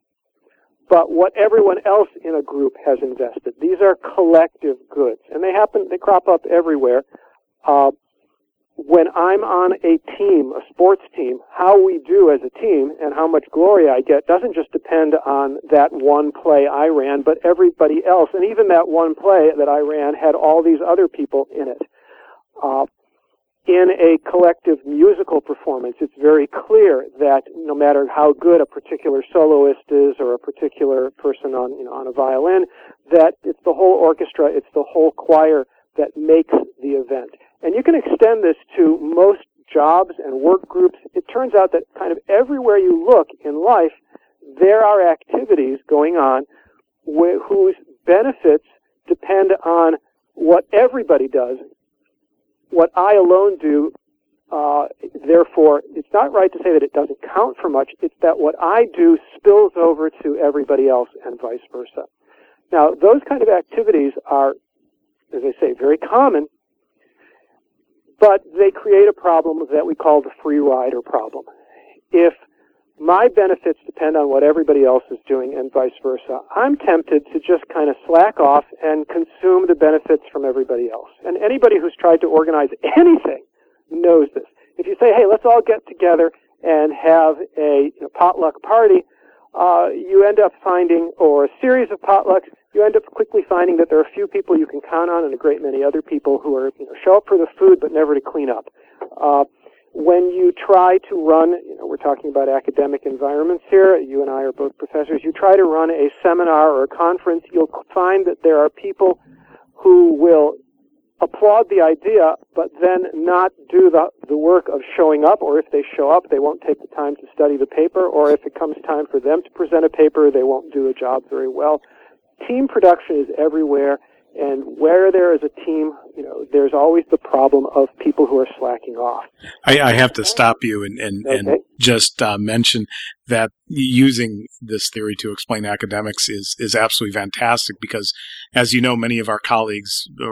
but what everyone else in a group has invested. These are collective goods, and they happen, they crop up everywhere. Uh, when I'm on a team, a sports team, how we do as a team and how much glory I get doesn't just depend on that one play I ran, but everybody else. And even that one play that I ran had all these other people in it. Uh, in a collective musical performance, it's very clear that no matter how good a particular soloist is or a particular person on, you know, on a violin, that it's the whole orchestra, it's the whole choir that makes the event. And you can extend this to most jobs and work groups. It turns out that kind of everywhere you look in life, there are activities going on wh- whose benefits depend on what everybody does, what I alone do, uh, therefore, it's not right to say that it doesn't count for much. It's that what I do spills over to everybody else and vice versa. Now, those kind of activities are, as I say, very common, but they create a problem that we call the free rider problem. If my benefits depend on what everybody else is doing and vice versa. I'm tempted to just kind of slack off and consume the benefits from everybody else. And anybody who's tried to organize anything knows this. If you say, hey, let's all get together and have a you know, potluck party, uh, you end up finding, or a series of potlucks, you end up quickly finding that there are a few people you can count on and a great many other people who are, you know, show up for the food but never to clean up. Uh, when you try to run, you know, we're talking about academic environments here. You and I are both professors. You try to run a seminar or a conference, you'll find that there are people who will applaud the idea, but then not do the, the work of showing up, or if they show up, they won't take the time to study the paper, or if it comes time for them to present a paper, they won't do a job very well. Team production is everywhere. And where there is a team, you know, there's always the problem of people who are slacking off. I, I have to stop you and, and, okay. and just uh, mention that using this theory to explain academics is, is absolutely fantastic because, as you know, many of our colleagues uh,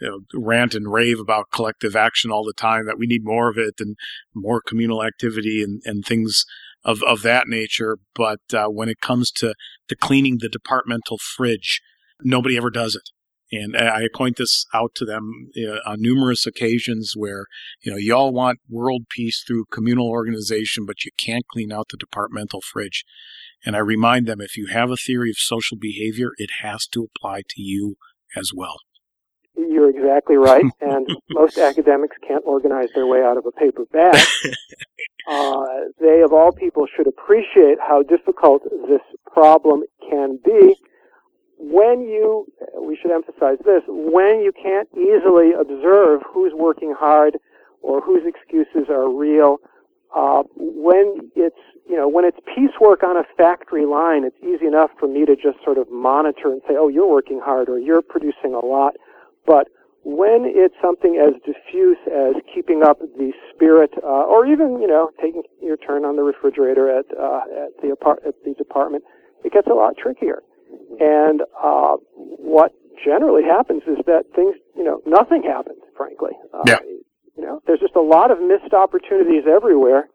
you know, rant and rave about collective action all the time, that we need more of it and more communal activity and, and things of, of that nature. But uh, when it comes to, to cleaning the departmental fridge, nobody ever does it. And I point this out to them on numerous occasions where, you know, you all want world peace through communal organization, but you can't clean out the departmental fridge. And I remind them if you have a theory of social behavior, it has to apply to you as well. You're exactly right. *laughs* and most academics can't organize their way out of a paper bag. *laughs* Uh, they, of all people, should appreciate how difficult this problem can be when you, we should emphasize this, when you can't easily observe who's working hard or whose excuses are real, uh, when it's, you know, when it's piecework on a factory line, it's easy enough for me to just sort of monitor and say, oh, you're working hard or you're producing a lot. But when it's something as diffuse as keeping up the spirit, uh, or even, you know, taking your turn on the refrigerator at, uh, at the apart- at the department, it gets a lot trickier. And uh, what generally happens is that things, you know, nothing happens, frankly. Uh, yeah. You know, there's just a lot of missed opportunities everywhere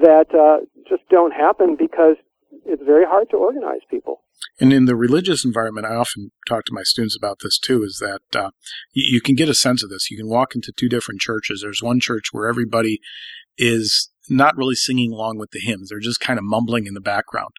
that uh, just don't happen because it's very hard to organize people. And in the religious environment, I often talk to my students about this too, is that uh, you, you can get a sense of this. You can walk into two different churches. There's one church where everybody is not really singing along with the hymns. They're just kind of mumbling in the background.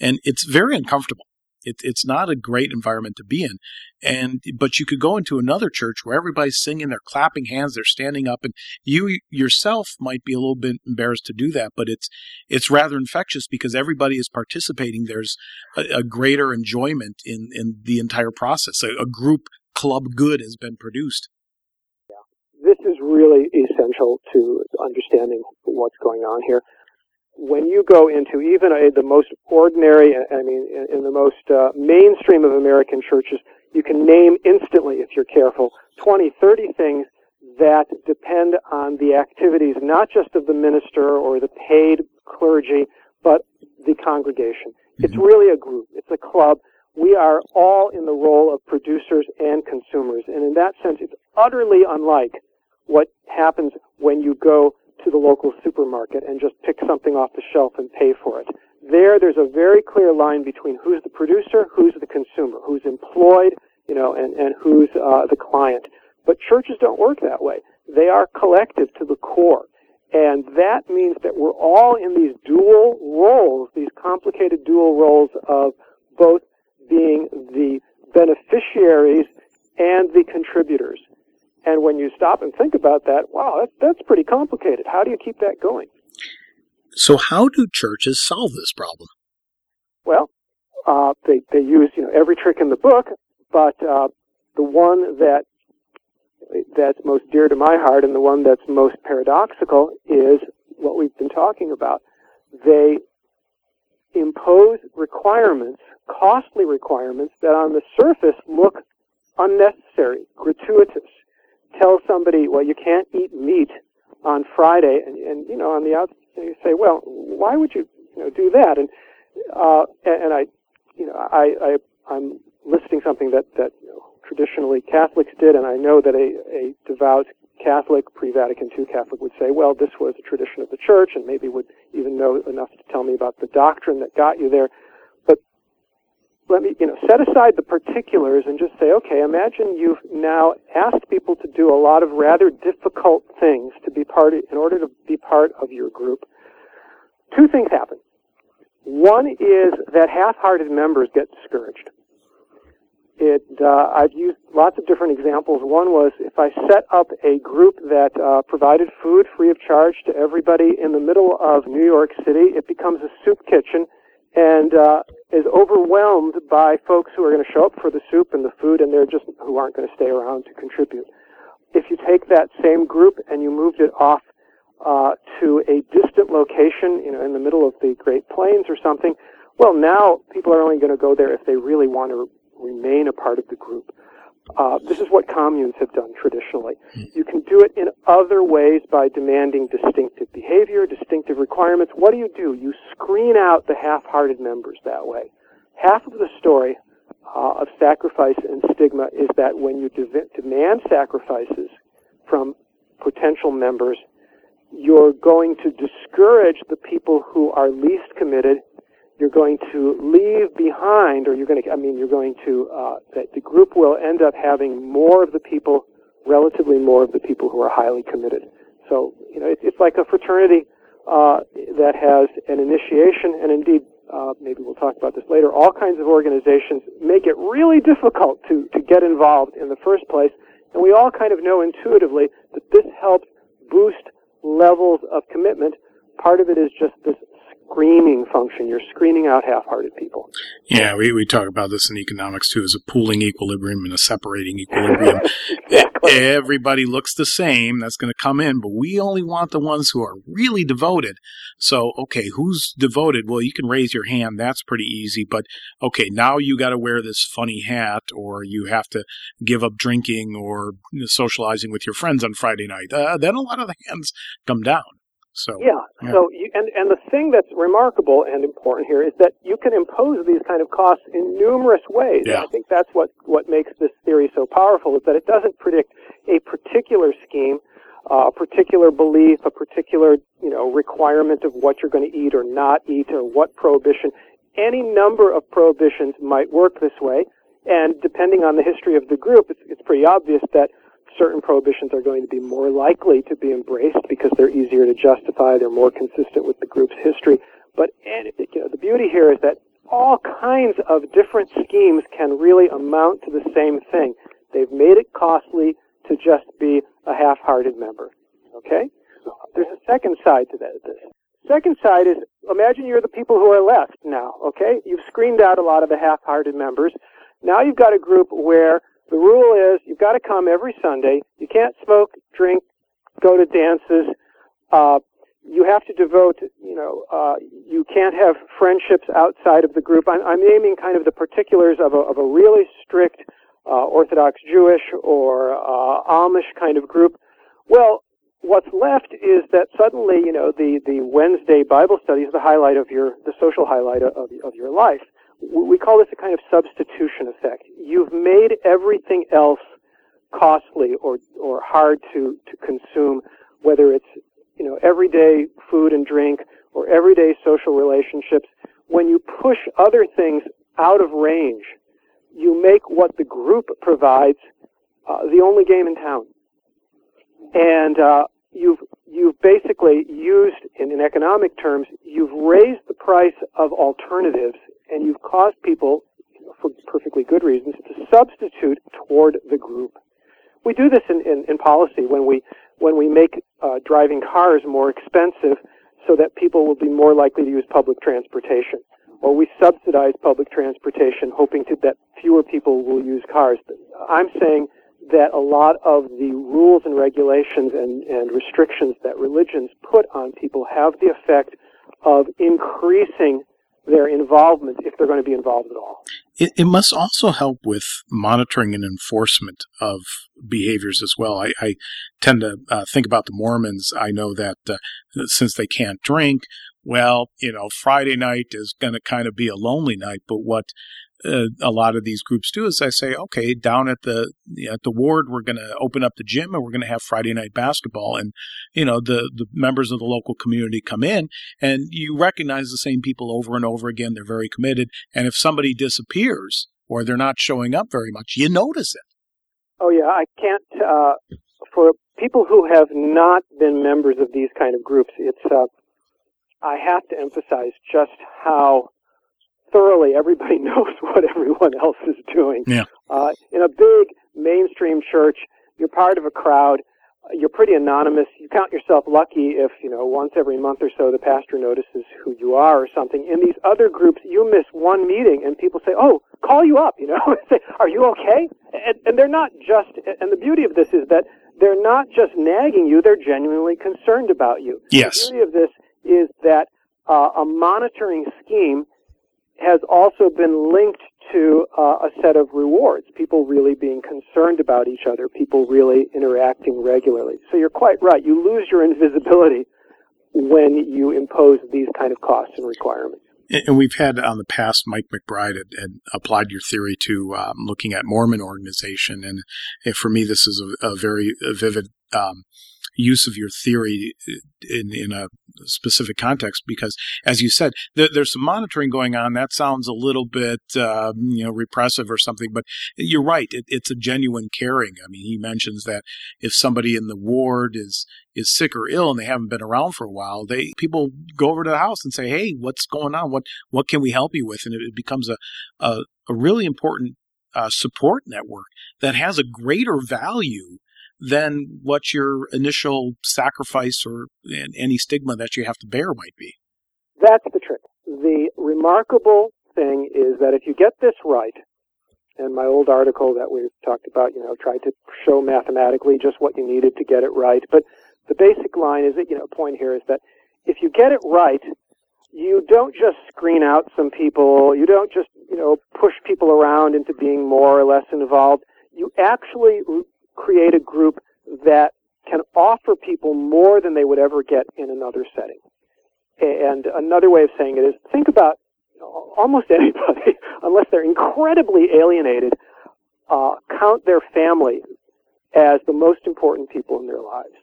And it's very uncomfortable. It, it's not a great environment to be in. And, but you could go into another church where everybody's singing, they're clapping hands, they're standing up, and you yourself might be a little bit embarrassed to do that, but it's, it's rather infectious because everybody is participating. There's a, a greater enjoyment in, in the entire process. A, a group club good has been produced. Yeah. This is really essential to understanding what's going on here when you go into even a, the most ordinary, I mean, in, in the most uh, mainstream of American churches, you can name instantly, if you're careful, 20, 30 things that depend on the activities not just of the minister or the paid clergy, but the congregation. Mm-hmm. It's really a group. It's a club. We are all in the role of producers and consumers. And in that sense, it's utterly unlike what happens when you go to the local supermarket and just pick something off the shelf and pay for it. There, there's a very clear line between who's the producer, who's the consumer, who's employed, you know, and, and who's uh, the client. But churches don't work that way. They are collective to the core. And that means that we're all in these dual roles, these complicated dual roles of both being the beneficiaries and the contributors. And when you stop and think about that, wow, that's, that's pretty complicated. How do you keep that going? So, how do churches solve this problem? Well, uh, they they use you know every trick in the book, but uh, the one that that's most dear to my heart and the one that's most paradoxical is what we've been talking about. They impose requirements, costly requirements that on the surface look unnecessary, gratuitous. Tell somebody, well, you can't eat meat on Friday, and, and you know, on the outside, you say, well, why would you, you know, do that? And uh, and, and I, you know, I, I I'm listing something that that you know, traditionally Catholics did, and I know that a, a devout Catholic, pre-Vatican II Catholic would say, well, this was a tradition of the church, and maybe would even know enough to tell me about the doctrine that got you there. Let me, you know, set aside the particulars and just say, okay, imagine you've now asked people to do a lot of rather difficult things to be part of, in order to be part of your group. Two things happen. One is that half-hearted members get discouraged. It, uh, I've used lots of different examples. One was if I set up a group that uh, provided food free of charge to everybody in the middle of New York City, it becomes a soup kitchen and uh, is overwhelmed by folks who are going to show up for the soup and the food, and they're just who aren't going to stay around to contribute. If you take that same group and you moved it off uh, to a distant location, you know, in the middle of the Great Plains or something, well, now people are only going to go there if they really want to remain a part of the group. Uh, this is what communes have done traditionally. You can do it in other ways by demanding distinctive behavior, distinctive requirements. What do you do? You screen out the half-hearted members that way. Half of the story uh, of sacrifice and stigma is that when you de- demand sacrifices from potential members, you're going to discourage the people who are least committed you're going to leave behind, or you're going to, I mean, you're going to, uh, that the group will end up having more of the people, relatively more of the people who are highly committed. So, you know, it, it's like a fraternity uh, that has an initiation, and indeed, uh, maybe we'll talk about this later, all kinds of organizations make it really difficult to, to get involved in the first place, and we all kind of know intuitively that this helps boost levels of commitment. Part of it is just this screening function. You're screening out half-hearted people. Yeah, we, we talk about this in economics too, as a pooling equilibrium and a separating *laughs* equilibrium. exactly. Everybody looks the same. That's going to come in, but we only want the ones who are really devoted. So, okay, who's devoted? Well, you can raise your hand. That's pretty easy. But okay, now you got to wear this funny hat, or you have to give up drinking or socializing with your friends on Friday night. Uh, then a lot of the hands come down. So yeah. yeah. So you, and and the thing that's remarkable and important here is that you can impose these kind of costs in numerous ways. Yeah. I think that's what what makes this theory so powerful is that it doesn't predict a particular scheme, uh, a particular belief, a particular you know requirement of what you're going to eat or not eat or what prohibition. Any number of prohibitions might work this way, and depending on the history of the group, it's, it's pretty obvious that certain prohibitions are going to be more likely to be embraced because they're easier to justify, they're more consistent with the group's history. But and, you know, the beauty here is that all kinds of different schemes can really amount to the same thing. They've made it costly to just be a half-hearted member. Okay? There's a second side to that. This. Second side is imagine you're the people who are left now. Okay? You've screened out a lot of the half-hearted members. Now you've got a group where the rule is you've got to come every Sunday. You can't smoke, drink, go to dances. Uh, you have to devote, you know, uh, you can't have friendships outside of the group. I'm, I'm naming kind of the particulars of a, of a really strict uh, Orthodox Jewish or uh, Amish kind of group. Well, what's left is that suddenly, you know, the, the Wednesday Bible study is the highlight of your, the social highlight of, of your life we call this a kind of substitution effect. You've made everything else costly or, or hard to, to consume, whether it's, you know, everyday food and drink or everyday social relationships. When you push other things out of range, you make what the group provides uh, the only game in town. And uh, you've you've basically used, in, in economic terms, you've raised the price of alternatives and you've caused people, for perfectly good reasons, to substitute toward the group. We do this in, in, in policy when we when we make uh, driving cars more expensive so that people will be more likely to use public transportation. Or we subsidize public transportation hoping to, that fewer people will use cars. But I'm saying that a lot of the rules and regulations and, and restrictions that religions put on people have the effect of increasing their involvement if they're going to be involved at all. It, it must also help with monitoring and enforcement of behaviors as well. I, I tend to uh, think about the Mormons. I know that uh, since they can't drink, well, you know, Friday night is going to kind of be a lonely night. But what uh, a lot of these groups do is I say, okay, down at the at the ward, we're going to open up the gym and we're going to have Friday night basketball, and you know the the members of the local community come in, and you recognize the same people over and over again. They're very committed, and if somebody disappears or they're not showing up very much, you notice it. Oh yeah, I can't. Uh, for people who have not been members of these kind of groups, it's. Uh, I have to emphasize just how thoroughly everybody *laughs* knows what everyone else is doing. Yeah. Uh, in a big mainstream church, you're part of a crowd. You're pretty anonymous. You count yourself lucky if, you know, once every month or so the pastor notices who you are or something. In these other groups, you miss one meeting and people say, oh, call you up, you know, and *laughs* say, are you okay? And, and they're not just, and the beauty of this is that they're not just nagging you, they're genuinely concerned about you. Yes. The beauty of this is that uh, a monitoring scheme has also been linked to uh, a set of rewards. People really being concerned about each other, people really interacting regularly. So you're quite right. You lose your invisibility when you impose these kind of costs and requirements. And we've had on the past, Mike McBride had, had applied your theory to um, looking at Mormon organization, and, and for me, this is a, a very a vivid um, use of your theory in, in a specific context because as you said there, there's some monitoring going on. That sounds a little bit uh, you know repressive or something but you're right. It, it's a genuine caring. I mean he mentions that if somebody in the ward is is sick or ill and they haven't been around for a while they people go over to the house and say hey what's going on? What what can we help you with? And it, it becomes a, a, a really important uh, support network that has a greater value than what your initial sacrifice or any stigma that you have to bear might be. That's the trick. The remarkable thing is that if you get this right, and my old article that we've talked about, you know, tried to show mathematically just what you needed to get it right. But the basic line is that, you know, point here is that if you get it right, you don't just screen out some people, you don't just, you know, push people around into being more or less involved. You actually create a group that can offer people more than they would ever get in another setting. And another way of saying it is think about almost *laughs* anybody, unless they're incredibly alienated, uh, count their family as the most important people in their lives.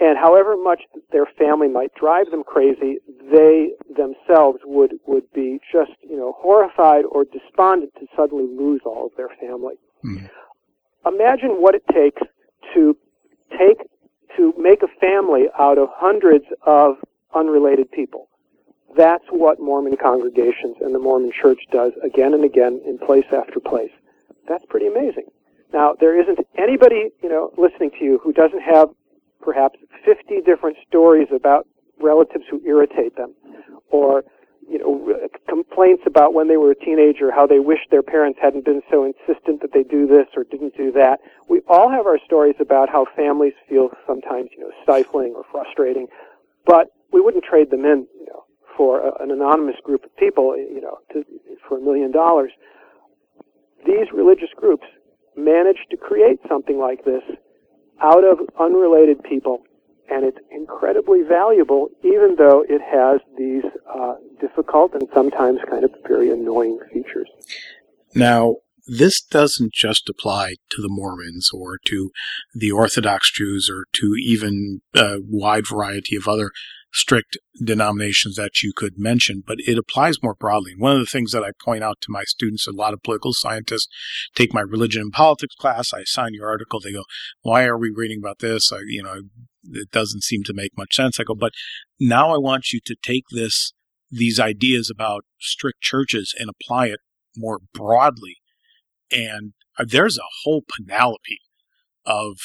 And however much their family might drive them crazy, they themselves would, would be just, you know, horrified or despondent to suddenly lose all of their family. Mm-hmm imagine what it takes to take to make a family out of hundreds of unrelated people. That's what Mormon congregations and the Mormon church does again and again in place after place. That's pretty amazing. Now, there isn't anybody, you know, listening to you who doesn't have perhaps 50 different stories about relatives who irritate them or you know, uh, complaints about when they were a teenager, how they wished their parents hadn't been so insistent that they do this or didn't do that. We all have our stories about how families feel sometimes, you know, stifling or frustrating, but we wouldn't trade them in, you know, for a, an anonymous group of people, you know, to, for a million dollars. These religious groups managed to create something like this out of unrelated people and it's incredibly valuable, even though it has these uh, difficult and sometimes kind of very annoying features. Now, this doesn't just apply to the Mormons or to the Orthodox Jews or to even a wide variety of other strict denominations that you could mention, but it applies more broadly. One of the things that I point out to my students, a lot of political scientists take my religion and politics class. I assign your article. They go, why are we reading about this? I, you know, it doesn't seem to make much sense. I go, but now I want you to take this, these ideas about strict churches and apply it more broadly. And uh, there's a whole panoply of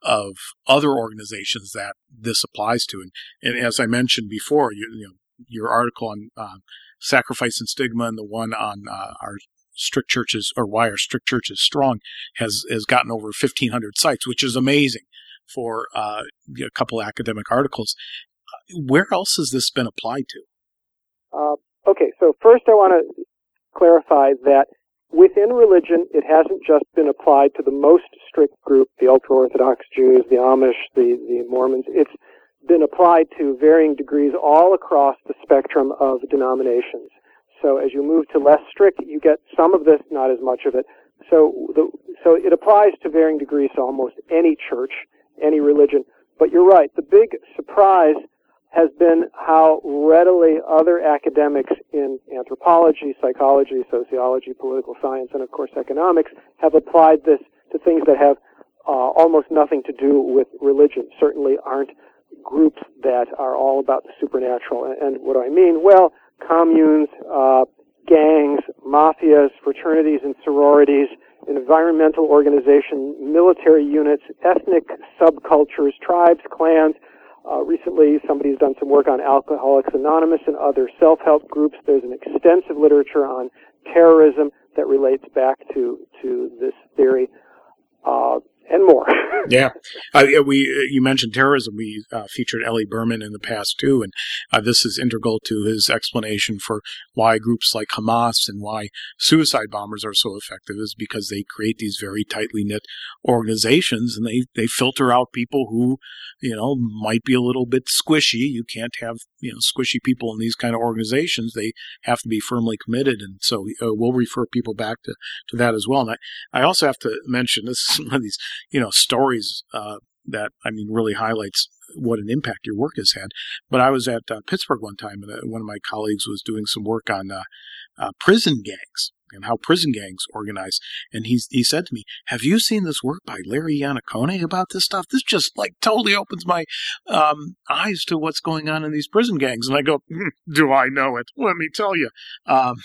of other organizations that this applies to. And, and as I mentioned before, you, you know, your article on um, sacrifice and stigma and the one on uh, our strict churches or why our strict churches strong has has gotten over 1500 cites which is amazing for uh, a couple academic articles where else has this been applied to uh, Okay, so first I want to clarify that within religion, it hasn't just been applied to the most strict group, the ultra-Orthodox Jews, the Amish, the, the Mormons. It's been applied to varying degrees all across the spectrum of denominations. So as you move to less strict, you get some of this, not as much of it. So the, so it applies to varying degrees to almost any church, any religion. But you're right. The big surprise has been how readily other academics in anthropology, psychology, sociology, political science, and of course economics have applied this to things that have uh, almost nothing to do with religion. Certainly aren't groups that are all about the supernatural. And, what do I mean? Well, communes, uh, gangs, mafias, fraternities and sororities, environmental organization, military units, ethnic subcultures, tribes, clans. Uh, recently, somebody's done some work on Alcoholics Anonymous and other self-help groups. There's an extensive literature on terrorism that relates back to to this theory. Uh, and more. *laughs* yeah, uh, we uh, you mentioned terrorism. We uh, featured Eli Berman in the past too, and uh, this is integral to his explanation for why groups like Hamas and why suicide bombers are so effective is because they create these very tightly knit organizations, and they they filter out people who you know might be a little bit squishy. You can't have you know squishy people in these kind of organizations. They have to be firmly committed, and so uh, we'll refer people back to to that as well. And I, I also have to mention this is one of these you know, stories uh, that I mean really highlights what an impact your work has had. But I was at uh, Pittsburgh one time, and uh, one of my colleagues was doing some work on uh, uh, prison gangs and how prison gangs organize. And he he said to me, "Have you seen this work by Larry Iannaccone about this stuff? This just like totally opens my um, eyes to what's going on in these prison gangs." And I go, mm, "Do I know it? Let me tell you." Um,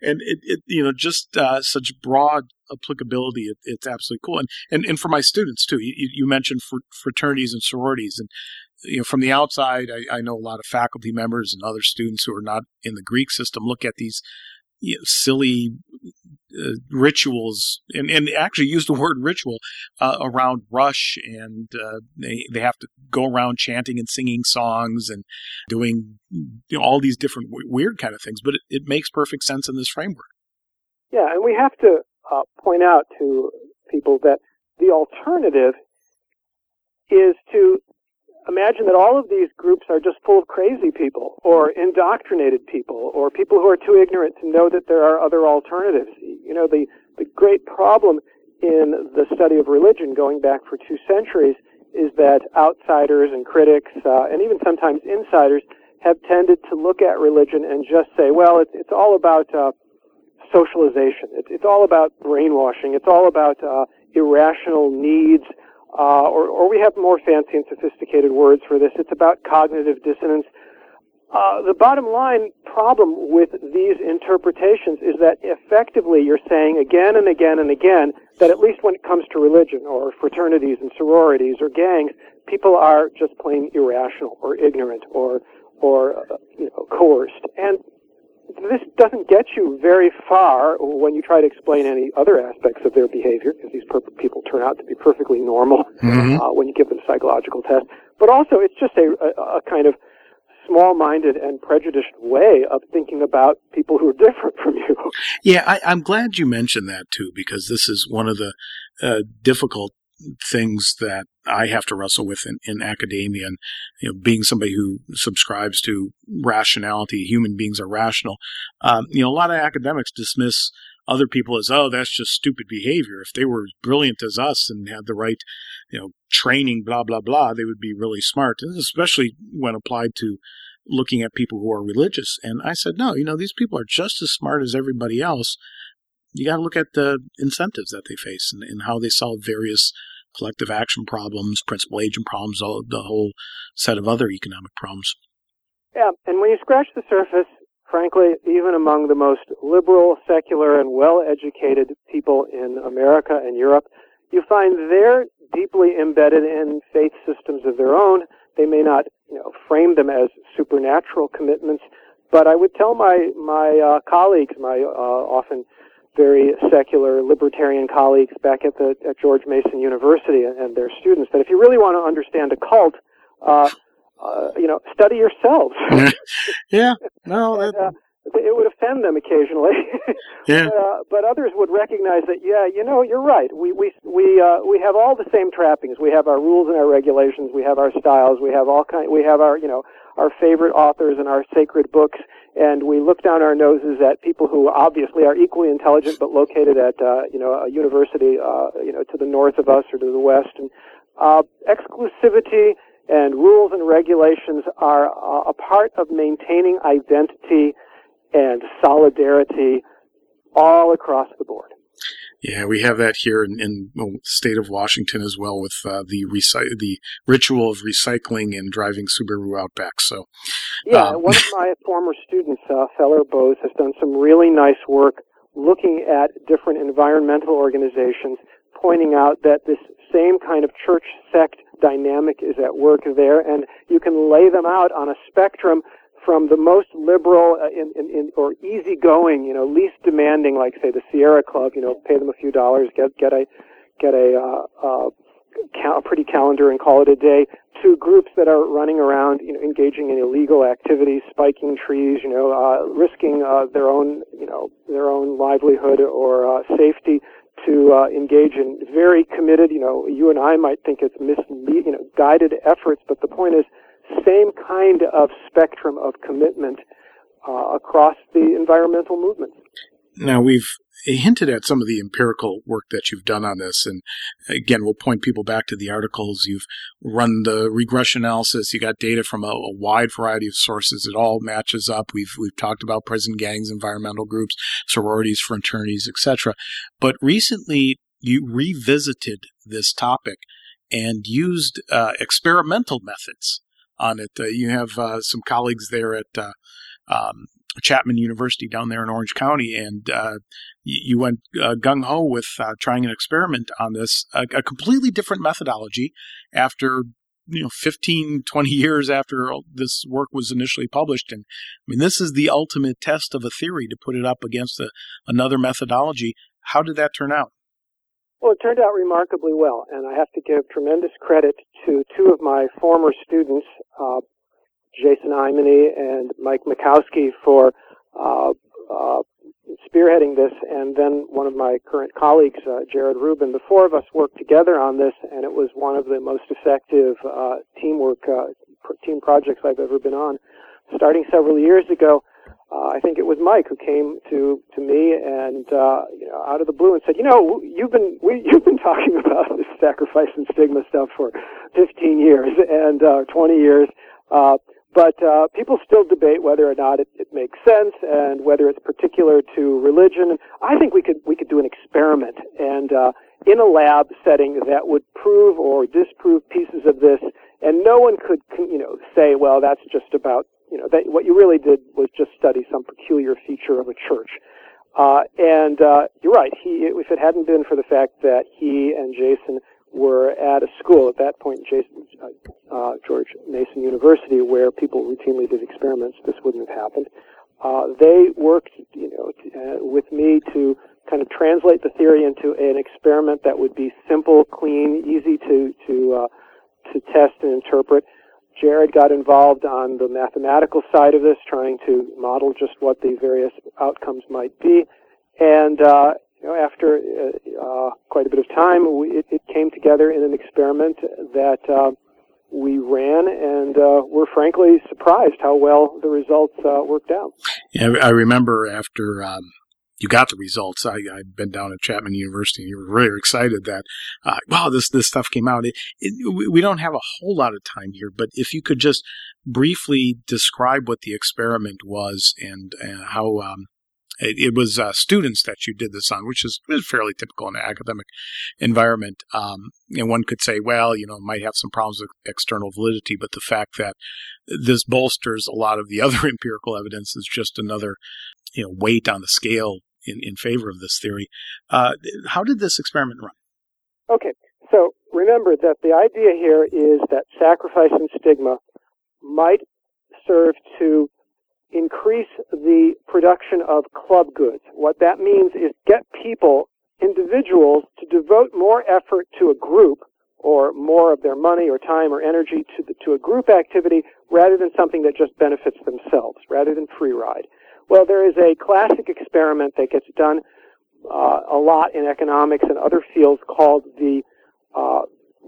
and it, it, you know just uh, such broad applicability it, it's absolutely cool. And, and and for my students too you, you mentioned fraternities and sororities. And you know from the outside I, I know a lot of faculty members and other students who are not in the greek system look at these you know, silly uh, rituals and, and actually use the word ritual uh, around rush and uh, they, they have to go around chanting and singing songs and doing you know, all these different w- weird kind of things but it, it makes perfect sense in this framework. Yeah and we have to uh, point out to people that the alternative is to imagine that all of these groups are just full of crazy people or indoctrinated people or people who are too ignorant to know that there are other alternatives. You know, the, the great problem in the study of religion going back for two centuries is that outsiders and critics uh, and even sometimes insiders have tended to look at religion and just say, well, it's, it's all about uh, socialization. It's, it's all about brainwashing. It's all about uh, irrational needs uh, or, or we have more fancy and sophisticated words for this. It's about cognitive dissonance. Uh, the bottom line problem with these interpretations is that effectively you're saying again and again and again that at least when it comes to religion or fraternities and sororities or gangs, people are just plain irrational or ignorant or or uh, you know coerced. And this doesn't get you very far when you try to explain any other aspects of their behavior, because these per- people turn out to be perfectly normal *laughs* mm-hmm. uh, when you give them psychological tests. But also, it's just a, a, a kind of small-minded and prejudiced way of thinking about people who are different from you. Yeah, I, am glad you mentioned that too, because this is one of the uh, difficult things that I have to wrestle with in, in academia and you know being somebody who subscribes to rationality human beings are rational um, you know a lot of academics dismiss other people as oh that's just stupid behavior. If they were brilliant as us and had the right you know training blah blah blah they would be really smart. And especially when applied to looking at people who are religious. And i said no you know these people are just as smart as everybody else you got to look at the incentives that they face and, and, how they solve various collective action problems, principal agent problems, all, the whole set of other economic problems. Yeah, and when you scratch the surface, frankly, even among the most liberal, secular, and well-educated people in America and Europe, you find they're deeply embedded in faith systems of their own. They may not, you know, frame them as supernatural commitments, but I would tell my my uh, colleagues, my uh, often very secular libertarian colleagues back at the at George Mason University and, their students that if you really want to understand a cult, uh, uh, you know, study yourselves. *laughs* yeah, no, that... and, uh, it would offend them occasionally. *laughs* yeah. uh, but others would recognize that, yeah, you know, you're right. We we we uh, we have all the same trappings. We have our rules and our regulations. We have our styles. We have all kind. We have our you know our favorite authors and our sacred books. And we look down our noses at people who obviously are equally intelligent, but located at uh, you know a university uh, you know to the north of us or to the west. And uh, exclusivity and rules and regulations are uh, a part of maintaining identity and solidarity all across the board. Yeah, we have that here in, in the state of Washington as well with uh, the recy- the ritual of recycling and driving Subaru Outback. So, yeah, um, one of my *laughs* former students, uh, Feller Bose, has done some really nice work looking at different environmental organizations, pointing out that this same kind of church sect dynamic is at work there, and you can lay them out on a spectrum from the most liberal uh, in, in, in, or easygoing, you know, least demanding, like say the Sierra Club, you know, pay them a few dollars, get get a get a, uh, uh, a pretty calendar and call it a day, to groups that are running around, you know, engaging in illegal activities, spiking trees, you know, uh, risking uh, their own, you know, their own livelihood or uh, safety to uh, engage in very committed, you know, you and I might think it's mislead, you know, guided efforts, but the point is same kind of spectrum of commitment uh, across the environmental movement. Now, we've hinted at some of the empirical work that you've done on this. And again, we'll point people back to the articles. You've run the regression analysis. You got data from a, a, wide variety of sources. It all matches up. We've, we've talked about prison gangs, environmental groups, sororities, fraternities, etc. But recently you revisited this topic and used uh, experimental methods on it. Uh, you have uh, some colleagues there at uh, um, Chapman University down there in Orange County, and uh, you went uh, gung ho with uh, trying an experiment on this, a, a, completely different methodology after you know 15 20 years after this work was initially published. And i mean this is the ultimate test of a theory to put it up against a, another methodology. How did that turn out well, it turned out remarkably well, and I have to give tremendous credit to two of my former students, uh, Jason Aimone and Mike Makowsky, for uh, uh, spearheading this, and then one of my current colleagues, uh, Jared Rubin. The four of us worked together on this, and it was one of the most effective uh, teamwork uh, team projects I've ever been on. Starting several years ago, uh, I think it was Mike who came to to me and uh, you know out of the blue and said, you know, you've been we, *laughs* you've been talking about this sacrifice and stigma stuff for 15 years and uh, 20 years, uh, but uh, people still debate whether or not it, it makes sense and whether it's particular to religion. I think we could we could do an experiment and uh, in a lab setting that would prove or disprove pieces of this, and no one could you know say, well, that's just about you know, that, what you really did was just study some peculiar feature of a church. Uh, and uh, you're right. He, if it hadn't been for the fact that he and Jason were at a school at that point, Jason, uh, uh George Mason University, where people routinely did experiments, this wouldn't have happened. Uh, they worked, you know, uh, with me to kind of translate the theory into an experiment that would be simple, clean, easy to to to test and interpret. Jared got involved on the mathematical side of this, trying to model just what the various outcomes might be. And uh, you know, after uh, uh, quite a bit of time, we, it, it, came together in an experiment that uh, we ran, and uh, we're frankly surprised how well the results worked out. Yeah, I remember after um, you got the results. I, I'd been down at Chapman University, and you were really excited that, uh, wow, this this stuff came out. It, it, we don't have a whole lot of time here, but if you could just briefly describe what the experiment was and how um, it, it, was uh, students that you did this on, which is, is fairly typical in an academic environment. Um, and one could say, well, you know, might have some problems with external validity, but the fact that this bolsters a lot of the *laughs* other empirical evidence is just another you know weight on the scale in, in favor of this theory. Uh, how did this experiment run? Okay, so remember that the idea here is that sacrifice and stigma might serve to increase the production of club goods. What that means is get people, individuals, to devote more effort to a group or more of their money or time or energy to, the, to a group activity rather than something that just benefits themselves, rather than free ride. Well, there is a classic experiment that gets done uh, a lot in economics and other fields called the uh,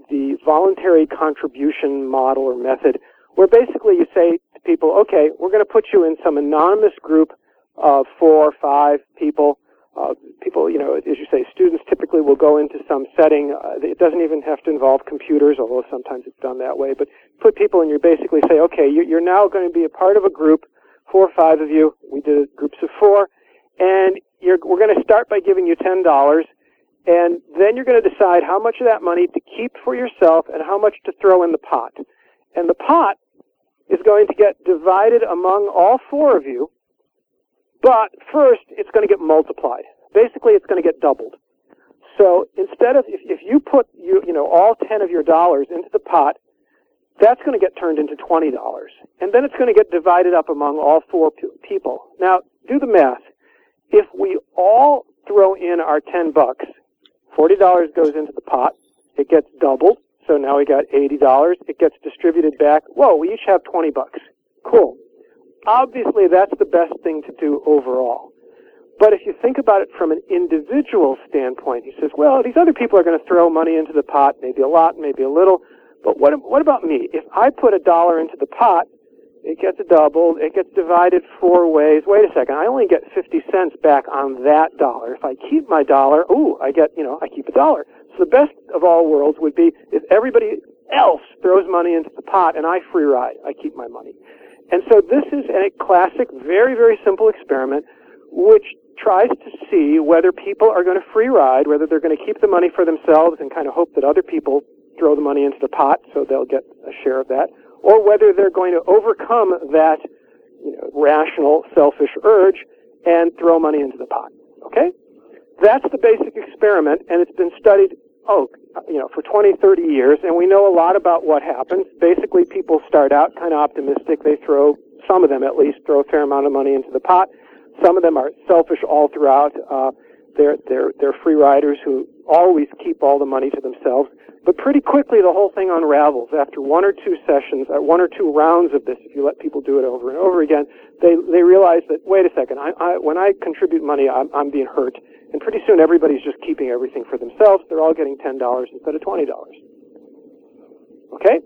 the voluntary contribution model or method, where basically you say to people, okay, we're going to put you in some anonymous group of four or five people. Uh, people, you know, as you say, students typically will go into some setting. Uh, it doesn't even have to involve computers, although sometimes it's done that way. But put people and you basically say, okay, you're now going to be a part of a group, four or five of you. We did groups of four, and you're we're going to start by giving you ten dollars, and then you're going to decide how much of that money to keep for yourself and how much to throw in the pot. And the pot is going to get divided among all four of you but first, it's going to get multiplied. Basically, it's going to get doubled. So instead of, if, if you put, you, you know, all 10 of your dollars into the pot, that's going to get turned into $20. And then it's going to get divided up among all four people. Now, do the math. If we all throw in our 10 bucks, $40 goes into the pot. It gets doubled. So now we got $80. It gets distributed back. Whoa, we each have 20 bucks. Cool obviously that's the best thing to do overall. But if you think about it from an individual standpoint, he says, well, these other people are going to throw money into the pot, maybe a lot, maybe a little. But what, what about me? If I put a dollar into the pot, it gets doubled, it gets divided four ways. Wait a second, I only get 50 cents back on that dollar. If I keep my dollar, ooh, I get, you know, I keep a dollar. So the best of all worlds would be if everybody else throws money into the pot and I free ride, I keep my money. And so this is a classic, very, very simple experiment which tries to see whether people are going to free ride, whether they're going to keep the money for themselves and kind of hope that other people throw the money into the pot so they'll get a share of that, or whether they're going to overcome that you know, rational, selfish urge and throw money into the pot. Okay? That's the basic experiment, and it's been studied oh, you know, for 20, 30 years, and we know a lot about what happens. Basically, people start out kind of optimistic. They throw, some of them at least, throw a fair amount of money into the pot. Some of them are selfish all throughout. Uh, they're, they're, they're free riders who always keep all the money to themselves. But pretty quickly, the whole thing unravels. After one or two sessions, uh, one or two rounds of this, if you let people do it over and over again, they, they realize that, wait a second, I, I, when I contribute money, I'm, I'm being hurt and pretty soon everybody's just keeping everything for themselves. They're all getting $10 instead of $20. Okay?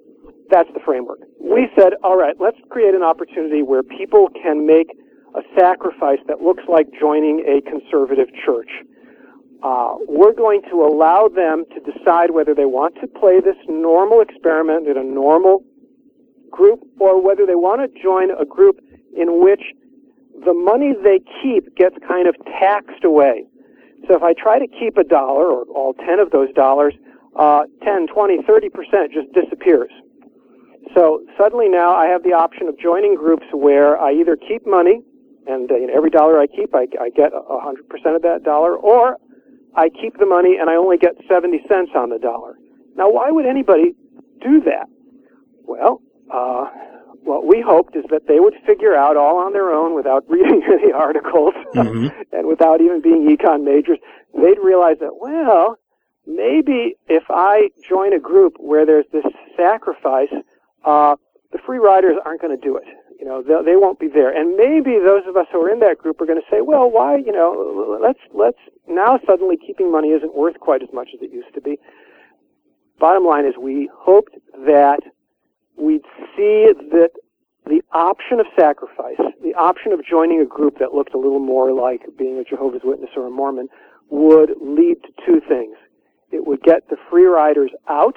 That's the framework. We said, all right, let's create an opportunity where people can make a sacrifice that looks like joining a conservative church. Uh, we're going to allow them to decide whether they want to play this normal experiment in a normal group or whether they want to join a group in which the money they keep gets kind of taxed away. So if I try to keep a dollar or all 10 of those dollars, uh, 10, 20, 30% just disappears. So suddenly now I have the option of joining groups where I either keep money, and uh, you know, every dollar I keep, I, I get 100% of that dollar, or I keep the money and I only get 70 cents on the dollar. Now, why would anybody do that? Well, uh, what we hoped is that they would figure out all on their own without *laughs* reading any articles mm-hmm. and without even being econ majors. They'd realize that, well, maybe if I join a group where there's this sacrifice, uh, the free riders aren't going to do it. You know, they, they won't be there. And maybe those of us who are in that group are going to say, well, why, you know, let's, let's, now suddenly keeping money isn't worth quite as much as it used to be. Bottom line is we hoped that we'd see that the option of sacrifice, the option of joining a group that looked a little more like being a Jehovah's Witness or a Mormon, would lead to two things. It would get the free riders out.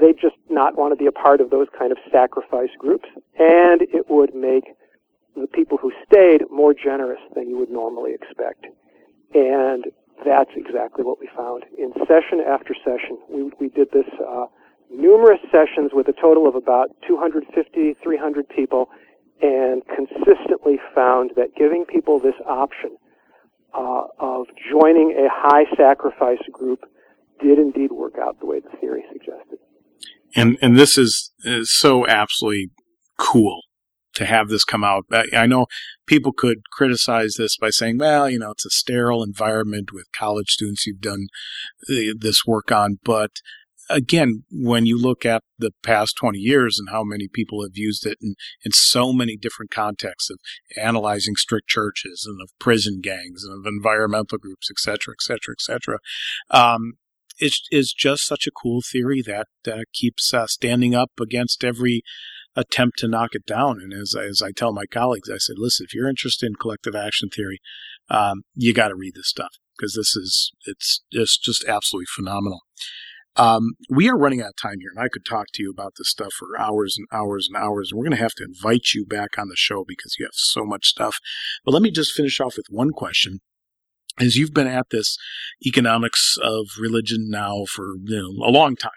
They'd just not want to be a part of those kind of sacrifice groups. And it would make the people who stayed more generous than you would normally expect. And that's exactly what we found. In session after session, we, we did this uh, numerous sessions with a total of about 250, 300 people, and consistently found that giving people this option uh, of joining a high sacrifice group did indeed work out the way the theory suggested. And and this is, is so absolutely cool to have this come out. I, I know people could criticize this by saying, well, you know, it's a sterile environment with college students you've done uh, this work on, but again, when you look at the past 20 years and how many people have used it in, in so many different contexts of analyzing strict churches and of prison gangs and of environmental groups, et cetera, et cetera, et cetera, um, is just such a cool theory that uh, keeps uh, standing up against every attempt to knock it down. And as, as I tell my colleagues, I said, listen, if you're interested in collective action theory, um, you got to read this stuff because this is, it's just, just absolutely phenomenal. Um, we are running out of time here, and I could talk to you about this stuff for hours and hours and hours. And we're going to have to invite you back on the show because you have so much stuff. But let me just finish off with one question. As you've been at this economics of religion now for you know, a long time,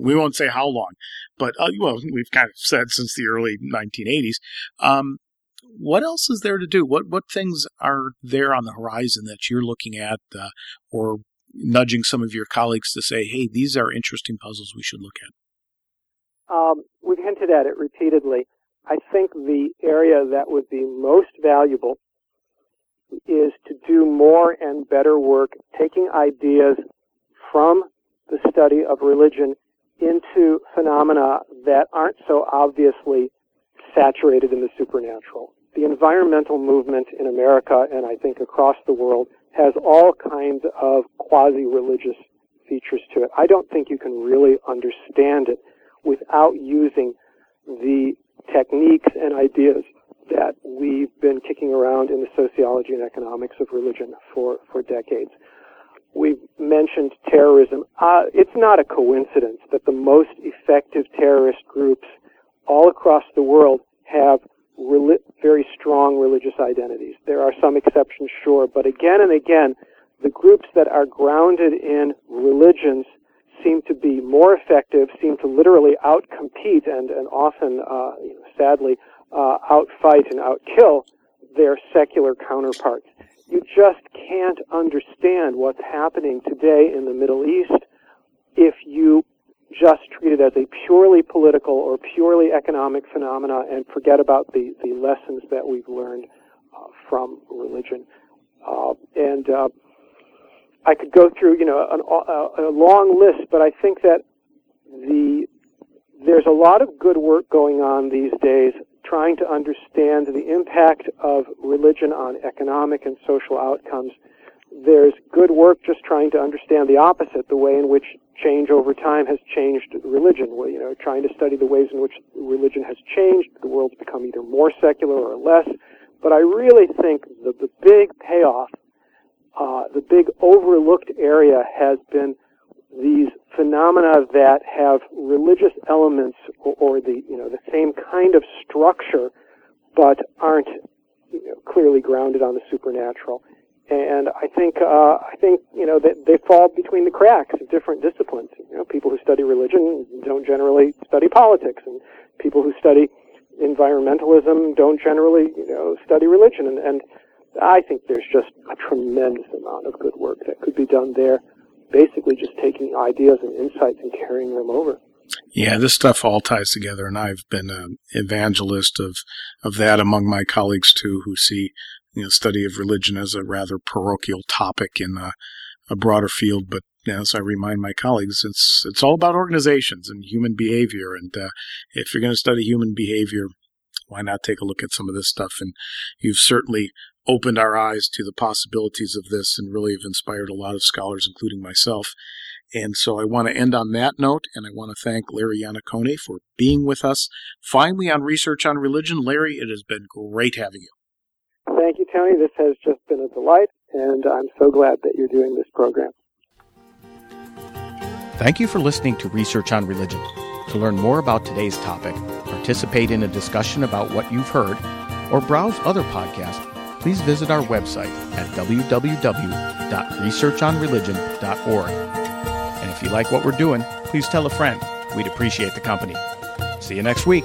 we won't say how long, but uh, well, we've kind of said since the early 1980s. Um, what else is there to do? What what things are there on the horizon that you're looking at, uh, or nudging some of your colleagues to say, hey, these are interesting puzzles we should look at? Um, we've hinted at it repeatedly. I think the area that would be most valuable is to do more and better work taking ideas from the study of religion into phenomena that aren't so obviously saturated in the supernatural. The environmental movement in America and I think across the world has all kinds of quasi-religious features to it. I don't think you can really understand it without using the techniques and ideas that we've been kicking around in the sociology and economics of religion for, for decades. We've mentioned terrorism. Uh, it's not a coincidence that the most effective terrorist groups all across the world have very strong religious identities. There are some exceptions, sure, but again and again, the groups that are grounded in religions seem to be more effective, seem to literally outcompete and, and often, uh, you know, sadly, uh, outfight and outkill their secular counterparts. You just can't understand what's happening today in the Middle East if you just treat it as a purely political or purely economic phenomena and forget about the, the lessons that we've learned uh, from religion. Uh, and uh, I could go through, you know, an, a, a long list, but I think that the there's a lot of good work going on these days trying to understand the impact of religion on economic and social outcomes there's good work just trying to understand the opposite, the way in which change over time has changed religion. Well, you know, trying to study the ways in which religion has changed, the world's become either more secular or less. But I really think the, the big payoff, uh, the big overlooked area has been these phenomena that have religious elements or, or the, you know, the same kind of structure, but aren't you know, clearly grounded on the supernatural and I think uh, I think you know that they fall between the cracks of different disciplines. You know, people who study religion don't generally study politics, and people who study environmentalism don't generally you know study religion. And, and I think there's just a tremendous amount of good work that could be done there. Basically, just taking ideas and insights and carrying them over. Yeah, this stuff all ties together, and I've been an evangelist of of that among my colleagues too, who see you know, study of religion as a rather parochial topic in a, a broader field. But as I remind my colleagues, it's it's all about organizations and human behavior. And uh, if you're going to study human behavior, why not take a look at some of this stuff? And you've certainly opened our eyes to the possibilities of this and really have inspired a lot of scholars, including myself. And so I want to end on that note, and I want to thank Larry Iannaccone for being with us finally on Research on Religion. Larry, it has been great having you. Thank you, Tony. This has just been a delight, and I'm so glad that you're doing this program. Thank you for listening to Research on Religion. To learn more about today's topic, participate in a discussion about what you've heard, or browse other podcasts, please visit our website at www.researchonreligion.org. And if you like what we're doing, please tell a friend. We'd appreciate the company. See you next week.